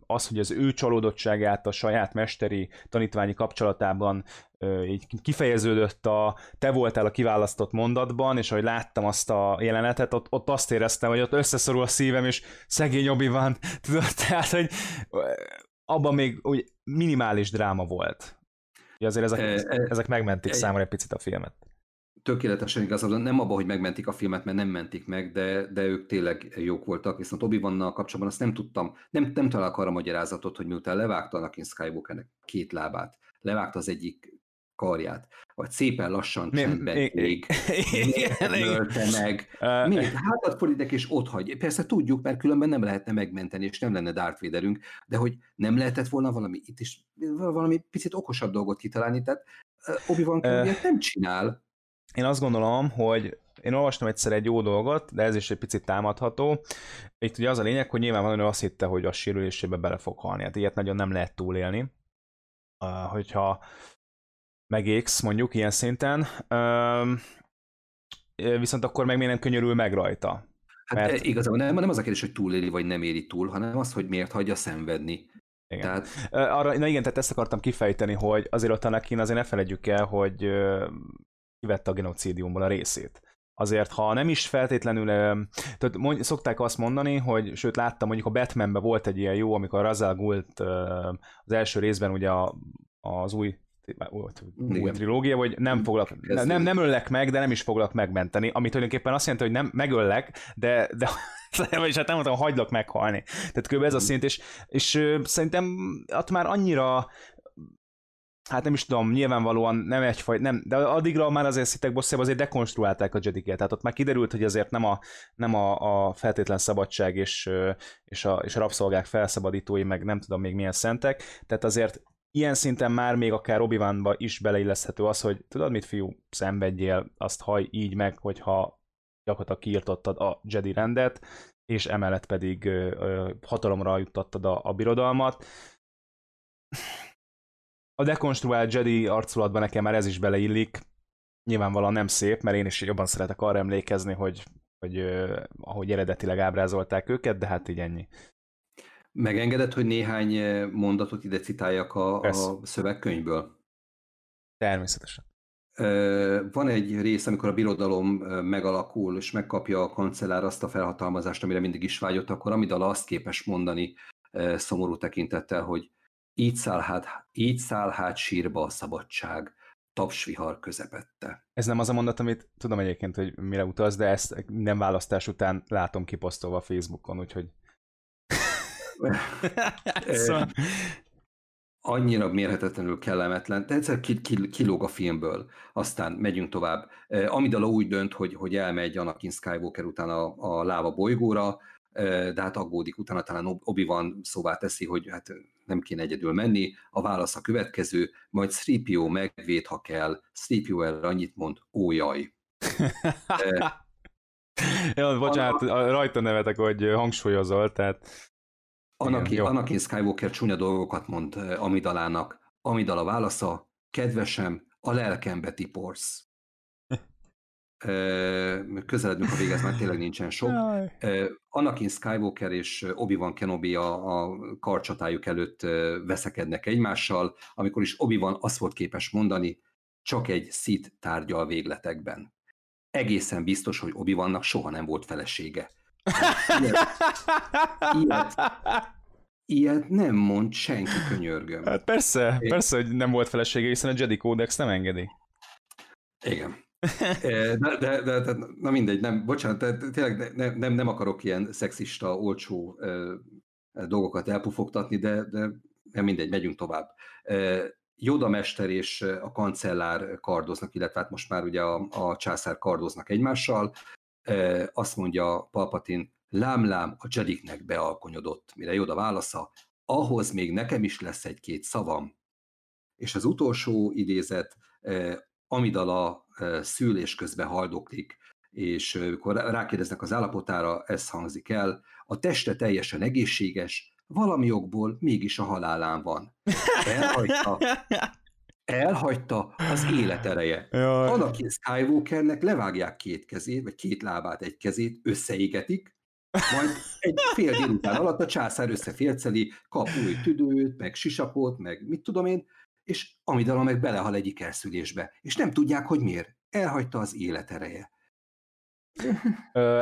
[SPEAKER 1] az, hogy az ő csalódottságát a saját mesteri tanítványi kapcsolatában így kifejeződött a te voltál a kiválasztott mondatban, és ahogy láttam azt a jelenetet, ott, ott azt éreztem, hogy ott összeszorul a szívem, és szegény obi van, tudod, tehát, hogy abban még úgy minimális dráma volt. Azért ezek, ezek megmentik számomra egy picit a filmet
[SPEAKER 2] tökéletesen igazad, nem abban, hogy megmentik a filmet, mert nem mentik meg, de, de ők tényleg jók voltak, viszont obi vannal kapcsolatban azt nem tudtam, nem, nem találok arra magyarázatot, hogy miután levágta Anakin Skywalkernek két lábát, levágta az egyik karját, vagy szépen lassan csendben ég, meg. Miért? Hátat fordítek és ott hagy. Persze tudjuk, mert különben nem lehetne megmenteni, és nem lenne Darth Vaderünk, de hogy nem lehetett volna valami, itt is valami picit okosabb dolgot kitalálni, tehát Obi-Wan uh, nem csinál,
[SPEAKER 1] én azt gondolom, hogy én olvastam egyszer egy jó dolgot, de ez is egy picit támadható. Itt ugye az a lényeg, hogy nyilvánvalóan ő azt hitte, hogy a sérülésébe bele fog halni. Hát ilyet nagyon nem lehet túlélni. Hogyha megégsz mondjuk ilyen szinten, viszont akkor meg miért nem könyörül meg rajta?
[SPEAKER 2] Hát Mert... igazából nem, nem az a kérdés, hogy túléli vagy nem éri túl, hanem az, hogy miért hagyja szenvedni.
[SPEAKER 1] Igen. Tehát... Arra, na igen, tehát ezt akartam kifejteni, hogy azért ott a azért ne felejtjük el, hogy kivette a genocidiumból a részét. Azért, ha nem is feltétlenül, tehát mondj, szokták azt mondani, hogy, sőt láttam, mondjuk a Batmanben volt egy ilyen jó, amikor Razal Gult az első részben ugye az új új trilógia, hogy nem foglak, nem, nem öllek meg, de nem is foglak megmenteni, ami tulajdonképpen azt jelenti, hogy nem megöllek, de, de vagyis hát nem mondtam, hagylak meghalni. Tehát kb. ez a szint, és, és szerintem ott már annyira hát nem is tudom, nyilvánvalóan nem egyfajta, nem, de addigra már azért szitek bosszában azért dekonstruálták a jediket, tehát ott már kiderült, hogy azért nem a, nem a, a feltétlen szabadság és, és, a, és a rabszolgák felszabadítói, meg nem tudom még milyen szentek, tehát azért ilyen szinten már még akár obi is beleilleszthető az, hogy tudod mit fiú, szenvedjél, azt haj így meg, hogyha gyakorlatilag kiirtottad a Jedi rendet, és emellett pedig ö, ö, hatalomra juttattad a, a birodalmat a dekonstruált Jedi arculatban nekem már ez is beleillik. nyilvánvalóan nem szép, mert én is jobban szeretek arra emlékezni, hogy, hogy uh, ahogy eredetileg ábrázolták őket, de hát így ennyi.
[SPEAKER 2] Megengedett, hogy néhány mondatot ide citáljak a, a szövegkönyvből?
[SPEAKER 1] Természetesen.
[SPEAKER 2] Van egy rész, amikor a birodalom megalakul, és megkapja a kancellár azt a felhatalmazást, amire mindig is vágyott, akkor Amidala azt képes mondani szomorú tekintettel, hogy így száll hát, így száll hát sírba a szabadság, tapsvihar közepette.
[SPEAKER 1] Ez nem az a mondat, amit tudom egyébként, hogy mire utalsz, de ezt nem választás után látom kiposztolva a Facebookon, úgyhogy...
[SPEAKER 2] szóval annyira mérhetetlenül kellemetlen, de egyszer kilóg a filmből, aztán megyünk tovább. Amidala úgy dönt, hogy, hogy elmegy Anakin Skywalker után a, a láva bolygóra, de hát aggódik, utána talán obi van szóvá teszi, hogy hát nem kéne egyedül menni, a válasz a következő, majd Sripio megvéd, ha kell, Sripio erre annyit mond, ó jaj.
[SPEAKER 1] Jó, bocsánat, a... rajta nevetek, hogy hangsúlyozol, tehát
[SPEAKER 2] Anakin, Igen, Anakin Skywalker csúnya dolgokat mond Amidalának. Amidala válasza, kedvesem, a lelkembe tiporsz. Közeledünk a végez, mert tényleg nincsen sok. Anakin Skywalker és Obi-Wan Kenobi a, a karcsatájuk előtt veszekednek egymással, amikor is Obi-Wan azt volt képes mondani, csak egy szit tárgyal végletekben. Egészen biztos, hogy obi vannak soha nem volt felesége. Ilyet, ilyet, ilyet nem mond senki, könyörgöm.
[SPEAKER 1] Hát persze, Én... persze, hogy nem volt felesége, hiszen a Jedi Codex nem engedi.
[SPEAKER 2] Igen. De, de, de, de na mindegy, nem, bocsánat, de, tényleg nem, nem, nem akarok ilyen szexista, olcsó dolgokat elpufogtatni, de, de nem mindegy, megyünk tovább. Joda mester és a kancellár kardoznak, illetve hát most már ugye a, a császár kardoznak egymással, azt mondja Palpatin, lám-lám a Jediknek bealkonyodott, mire Joda válasza, ahhoz még nekem is lesz egy-két szavam. És az utolsó idézet, Amidala szülés közben haldoklik, és amikor rákérdeznek az állapotára, ez hangzik el, a teste teljesen egészséges, valami okból mégis a halálán van. Elhagyta, elhagyta az életereje. Anakin Skywalkernek levágják két kezét, vagy két lábát, egy kezét, összeégetik, majd egy fél délután alatt a császár összefélceli, kap új tüdőt, meg sisakot, meg mit tudom én, és Amidala meg belehal egyik elszülésbe, és nem tudják, hogy miért. Elhagyta az életereje.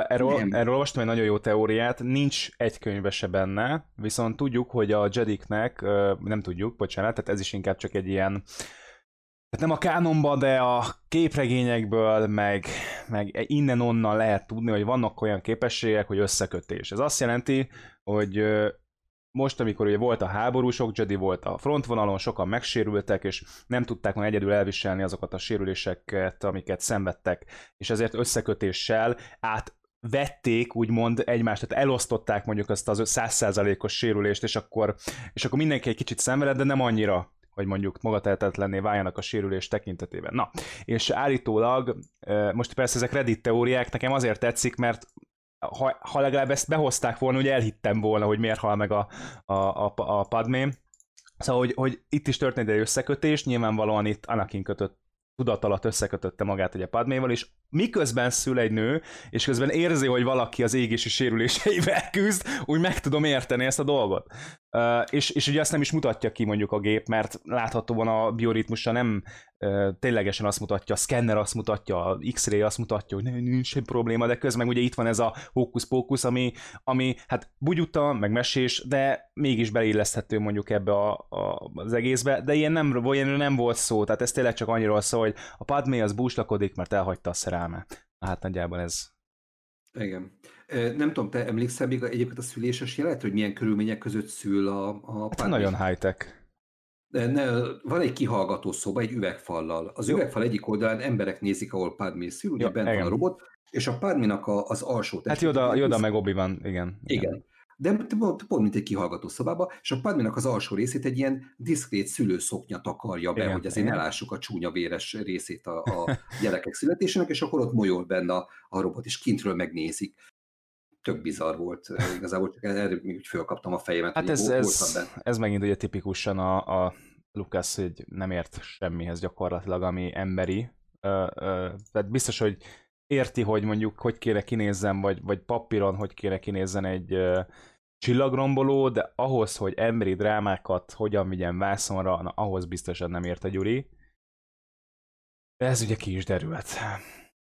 [SPEAKER 1] erről, erről olvastam egy nagyon jó teóriát, nincs egy könyve se benne, viszont tudjuk, hogy a Jediknek, nem tudjuk, bocsánat, tehát ez is inkább csak egy ilyen tehát nem a kánonba, de a képregényekből, meg, meg innen-onnan lehet tudni, hogy vannak olyan képességek, hogy összekötés. Ez azt jelenti, hogy most, amikor ugye volt a háború, sok Jedi volt a frontvonalon, sokan megsérültek, és nem tudták majd egyedül elviselni azokat a sérüléseket, amiket szenvedtek, és ezért összekötéssel át vették, úgymond egymást, tehát elosztották mondjuk azt az százszázalékos sérülést, és akkor, és akkor mindenki egy kicsit szenvedett, de nem annyira, hogy mondjuk magatehetetlenné váljanak a sérülés tekintetében. Na, és állítólag, most persze ezek Reddit teóriák, nekem azért tetszik, mert ha, ha legalább ezt behozták volna, hogy elhittem volna, hogy miért hal meg a, a, a, a Padmé. Szóval, hogy, hogy itt is történt egy összekötés, nyilvánvalóan itt Anakin kötött tudat alatt összekötötte magát ugye Padméval, és miközben szül egy nő, és közben érzi, hogy valaki az égési sérüléseivel küzd, úgy meg tudom érteni ezt a dolgot. És, és ugye ezt nem is mutatja ki mondjuk a gép, mert láthatóan a bioritmusa nem uh, ténylegesen azt mutatja, a szkenner azt mutatja, a X-ray azt mutatja, hogy nincs egy probléma, de közben ugye itt van ez a hókusz-pókusz, ami, ami hát bugyuta, meg mesés, de mégis beilleszthető mondjuk ebbe a, a, az egészbe, de ilyen nem, ilyen nem volt szó, tehát ez tényleg csak annyira szó, hogy a Padmé az búslakodik, mert elhagyta a szerelmet. Hát nagyjából ez.
[SPEAKER 2] Igen. Nem tudom, te emlékszel még egyébként a szüléses jelet, hogy milyen körülmények között szül a, a
[SPEAKER 1] hát nagyon high-tech.
[SPEAKER 2] Ne, van egy kihallgató szoba, egy üvegfallal. Az Jó. üvegfal egyik oldalán emberek nézik, ahol Padmé szül, ugye bent igen. van a robot, és a Padminak az alsó
[SPEAKER 1] testét. Hát Joda, Joda meg obi van, igen.
[SPEAKER 2] Igen. de pont mint egy kihallgató szobába, és a padminak az alsó részét egy ilyen diszkrét szülőszoknya takarja be, igen, hogy azért igen. ne lássuk a csúnya véres részét a, a gyerekek születésének, és akkor ott molyol benne a, a robot, és kintről megnézik. Tök bizarr volt, igazából csak erről úgy fölkaptam a fejemet.
[SPEAKER 1] Hát ez, ez, ez megint ugye tipikusan a, a Lucas, hogy nem ért semmihez gyakorlatilag, ami emberi, tehát biztos, hogy érti, hogy mondjuk hogy kéne kinézzen, vagy, vagy papíron hogy kéne kinézzen egy csillagromboló, de ahhoz, hogy emberi drámákat hogyan vigyen vászonra, na, ahhoz biztosan nem ért a Gyuri. De ez ugye ki is derült.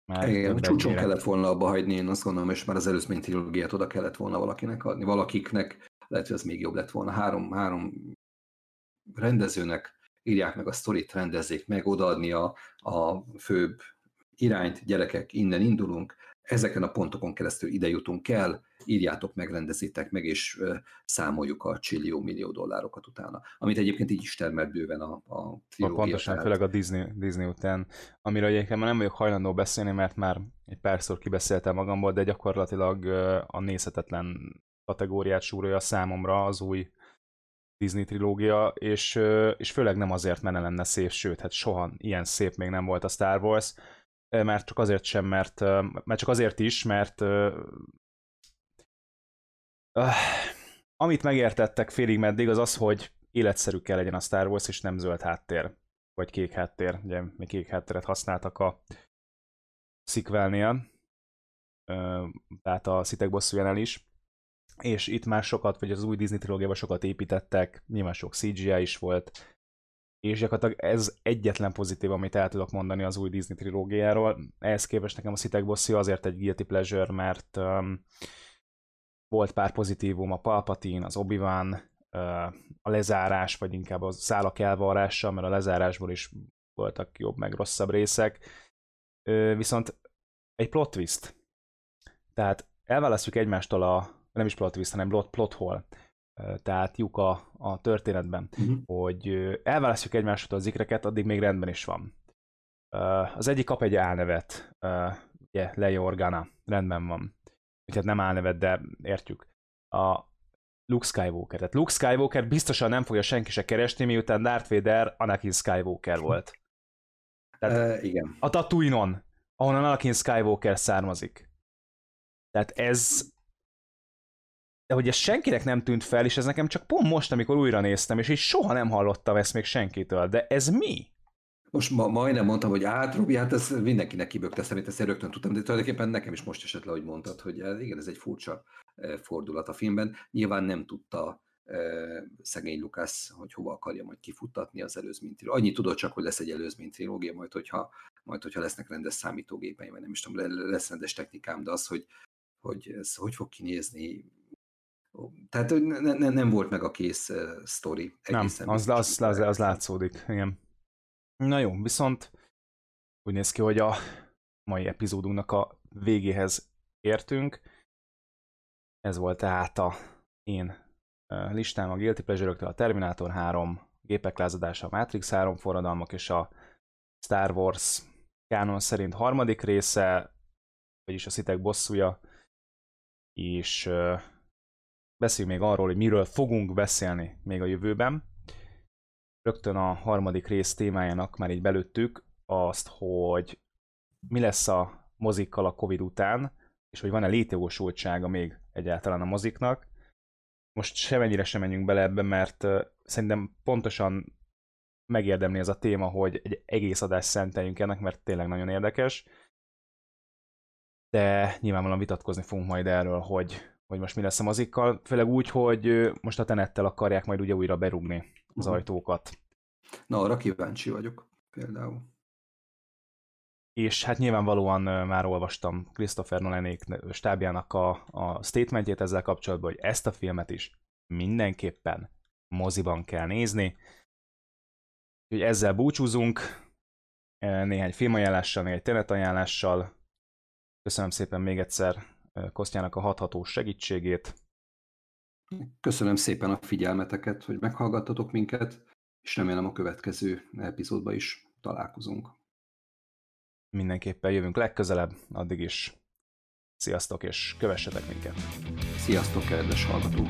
[SPEAKER 2] Már Igen, csúcson kellett volna abba hagyni, én azt gondolom, és már az előzmény trilógiát oda kellett volna valakinek adni, valakiknek, lehet, hogy az még jobb lett volna. Három, három rendezőnek írják meg a sztorit, rendezzék meg, odaadni a, a főbb irányt, gyerekek, innen indulunk, ezeken a pontokon keresztül ide jutunk el, írjátok meg, rendezitek meg, és számoljuk a csillió millió dollárokat utána. Amit egyébként így is termelt bőven a, a
[SPEAKER 1] trilógia. Pontosan, főleg a Disney, Disney után, amiről egyébként már nem vagyok hajlandó beszélni, mert már egy párszor kibeszéltem magamból, de gyakorlatilag a nézhetetlen kategóriát súrolja számomra az új Disney trilógia, és, és főleg nem azért, mert ne lenne szép, sőt, hát soha ilyen szép még nem volt a Star Wars, már csak azért sem, mert, mert csak azért is, mert uh, amit megértettek félig meddig, az az, hogy életszerű kell legyen a Star Wars, és nem zöld háttér, vagy kék háttér. Ugye még kék hátteret használtak a sequelnél, tehát a Szitek bosszújánál is. És itt már sokat, vagy az új Disney trilógiában sokat építettek, nyilván sok CGI is volt, és gyakorlatilag ez egyetlen pozitív, amit el tudok mondani az új Disney trilógiáról. Ehhez képest nekem a Szitek Bossy azért egy guilty pleasure, mert um, volt pár pozitívum, a Palpatine, az obi uh, a lezárás, vagy inkább a szálak elvarrása, mert a lezárásból is voltak jobb meg rosszabb részek. Uh, viszont egy plot twist. Tehát elválasztjuk egymástól a, nem is plot twist, hanem plot, plot hole tehát lyuk a, a történetben, uh-huh. hogy elválasztjuk egymástól az ikreket, addig még rendben is van. Az egyik kap egy álnevet, ugye Leia Organa, rendben van. Úgyhogy nem álnevet, de értjük. A Luke Skywalker. Tehát Luke Skywalker biztosan nem fogja senki se keresni, miután Darth Vader Anakin Skywalker volt.
[SPEAKER 2] Tehát uh, igen.
[SPEAKER 1] A Tatooine-on, ahonnan Anakin Skywalker származik. Tehát ez de hogy ez senkinek nem tűnt fel, és ez nekem csak pont most, amikor újra néztem, és így soha nem hallottam ezt még senkitől, de ez mi?
[SPEAKER 2] Most ma, majdnem mondtam, hogy át, Robi, hát ez mindenkinek kibökte, szerint ezt rögtön tudtam, de tulajdonképpen nekem is most esett le, hogy mondtad, hogy igen, ez egy furcsa eh, fordulat a filmben. Nyilván nem tudta eh, szegény Lukasz, hogy hova akarja majd kifuttatni az előzménytrilógia. Annyi tudod csak, hogy lesz egy előzménytrilógia, majd hogyha, majd hogyha lesznek rendes számítógépeim, vagy nem is tudom, lesz rendes technikám, de az, hogy, hogy ez hogy fog kinézni, tehát ne, ne, nem volt meg a kész uh, sztori.
[SPEAKER 1] Nem, az, az, az, az, az látszódik, igen. Na jó, viszont úgy néz ki, hogy a mai epizódunknak a végéhez értünk. Ez volt tehát a én listám a Guilty pleasure a Terminator 3, gépek lázadása, a Matrix 3 forradalmak és a Star Wars kánon szerint harmadik része, vagyis a szitek bosszúja, és beszéljünk még arról, hogy miről fogunk beszélni még a jövőben. Rögtön a harmadik rész témájának már így belőttük azt, hogy mi lesz a mozikkal a Covid után, és hogy van-e létjogosultsága még egyáltalán a moziknak. Most semennyire sem menjünk bele ebbe, mert szerintem pontosan megérdemli ez a téma, hogy egy egész adást szenteljünk ennek, mert tényleg nagyon érdekes. De nyilvánvalóan vitatkozni fogunk majd erről, hogy hogy most mi lesz a mozikkal, főleg úgy, hogy most a tenettel akarják majd ugye újra berúgni az uh-huh. ajtókat.
[SPEAKER 2] Na, arra kíváncsi vagyok például.
[SPEAKER 1] És hát nyilvánvalóan már olvastam Christopher Nolanék stábjának a, a statementjét ezzel kapcsolatban, hogy ezt a filmet is mindenképpen moziban kell nézni. Úgyhogy ezzel búcsúzunk, néhány filmajánlással, néhány tenetajánlással. Köszönöm szépen még egyszer Kosztjának a hathatós segítségét.
[SPEAKER 2] Köszönöm szépen a figyelmeteket, hogy meghallgattatok minket, és remélem a következő epizódban is találkozunk.
[SPEAKER 1] Mindenképpen jövünk legközelebb, addig is sziasztok, és kövessetek minket!
[SPEAKER 2] Sziasztok, kedves hallgatók!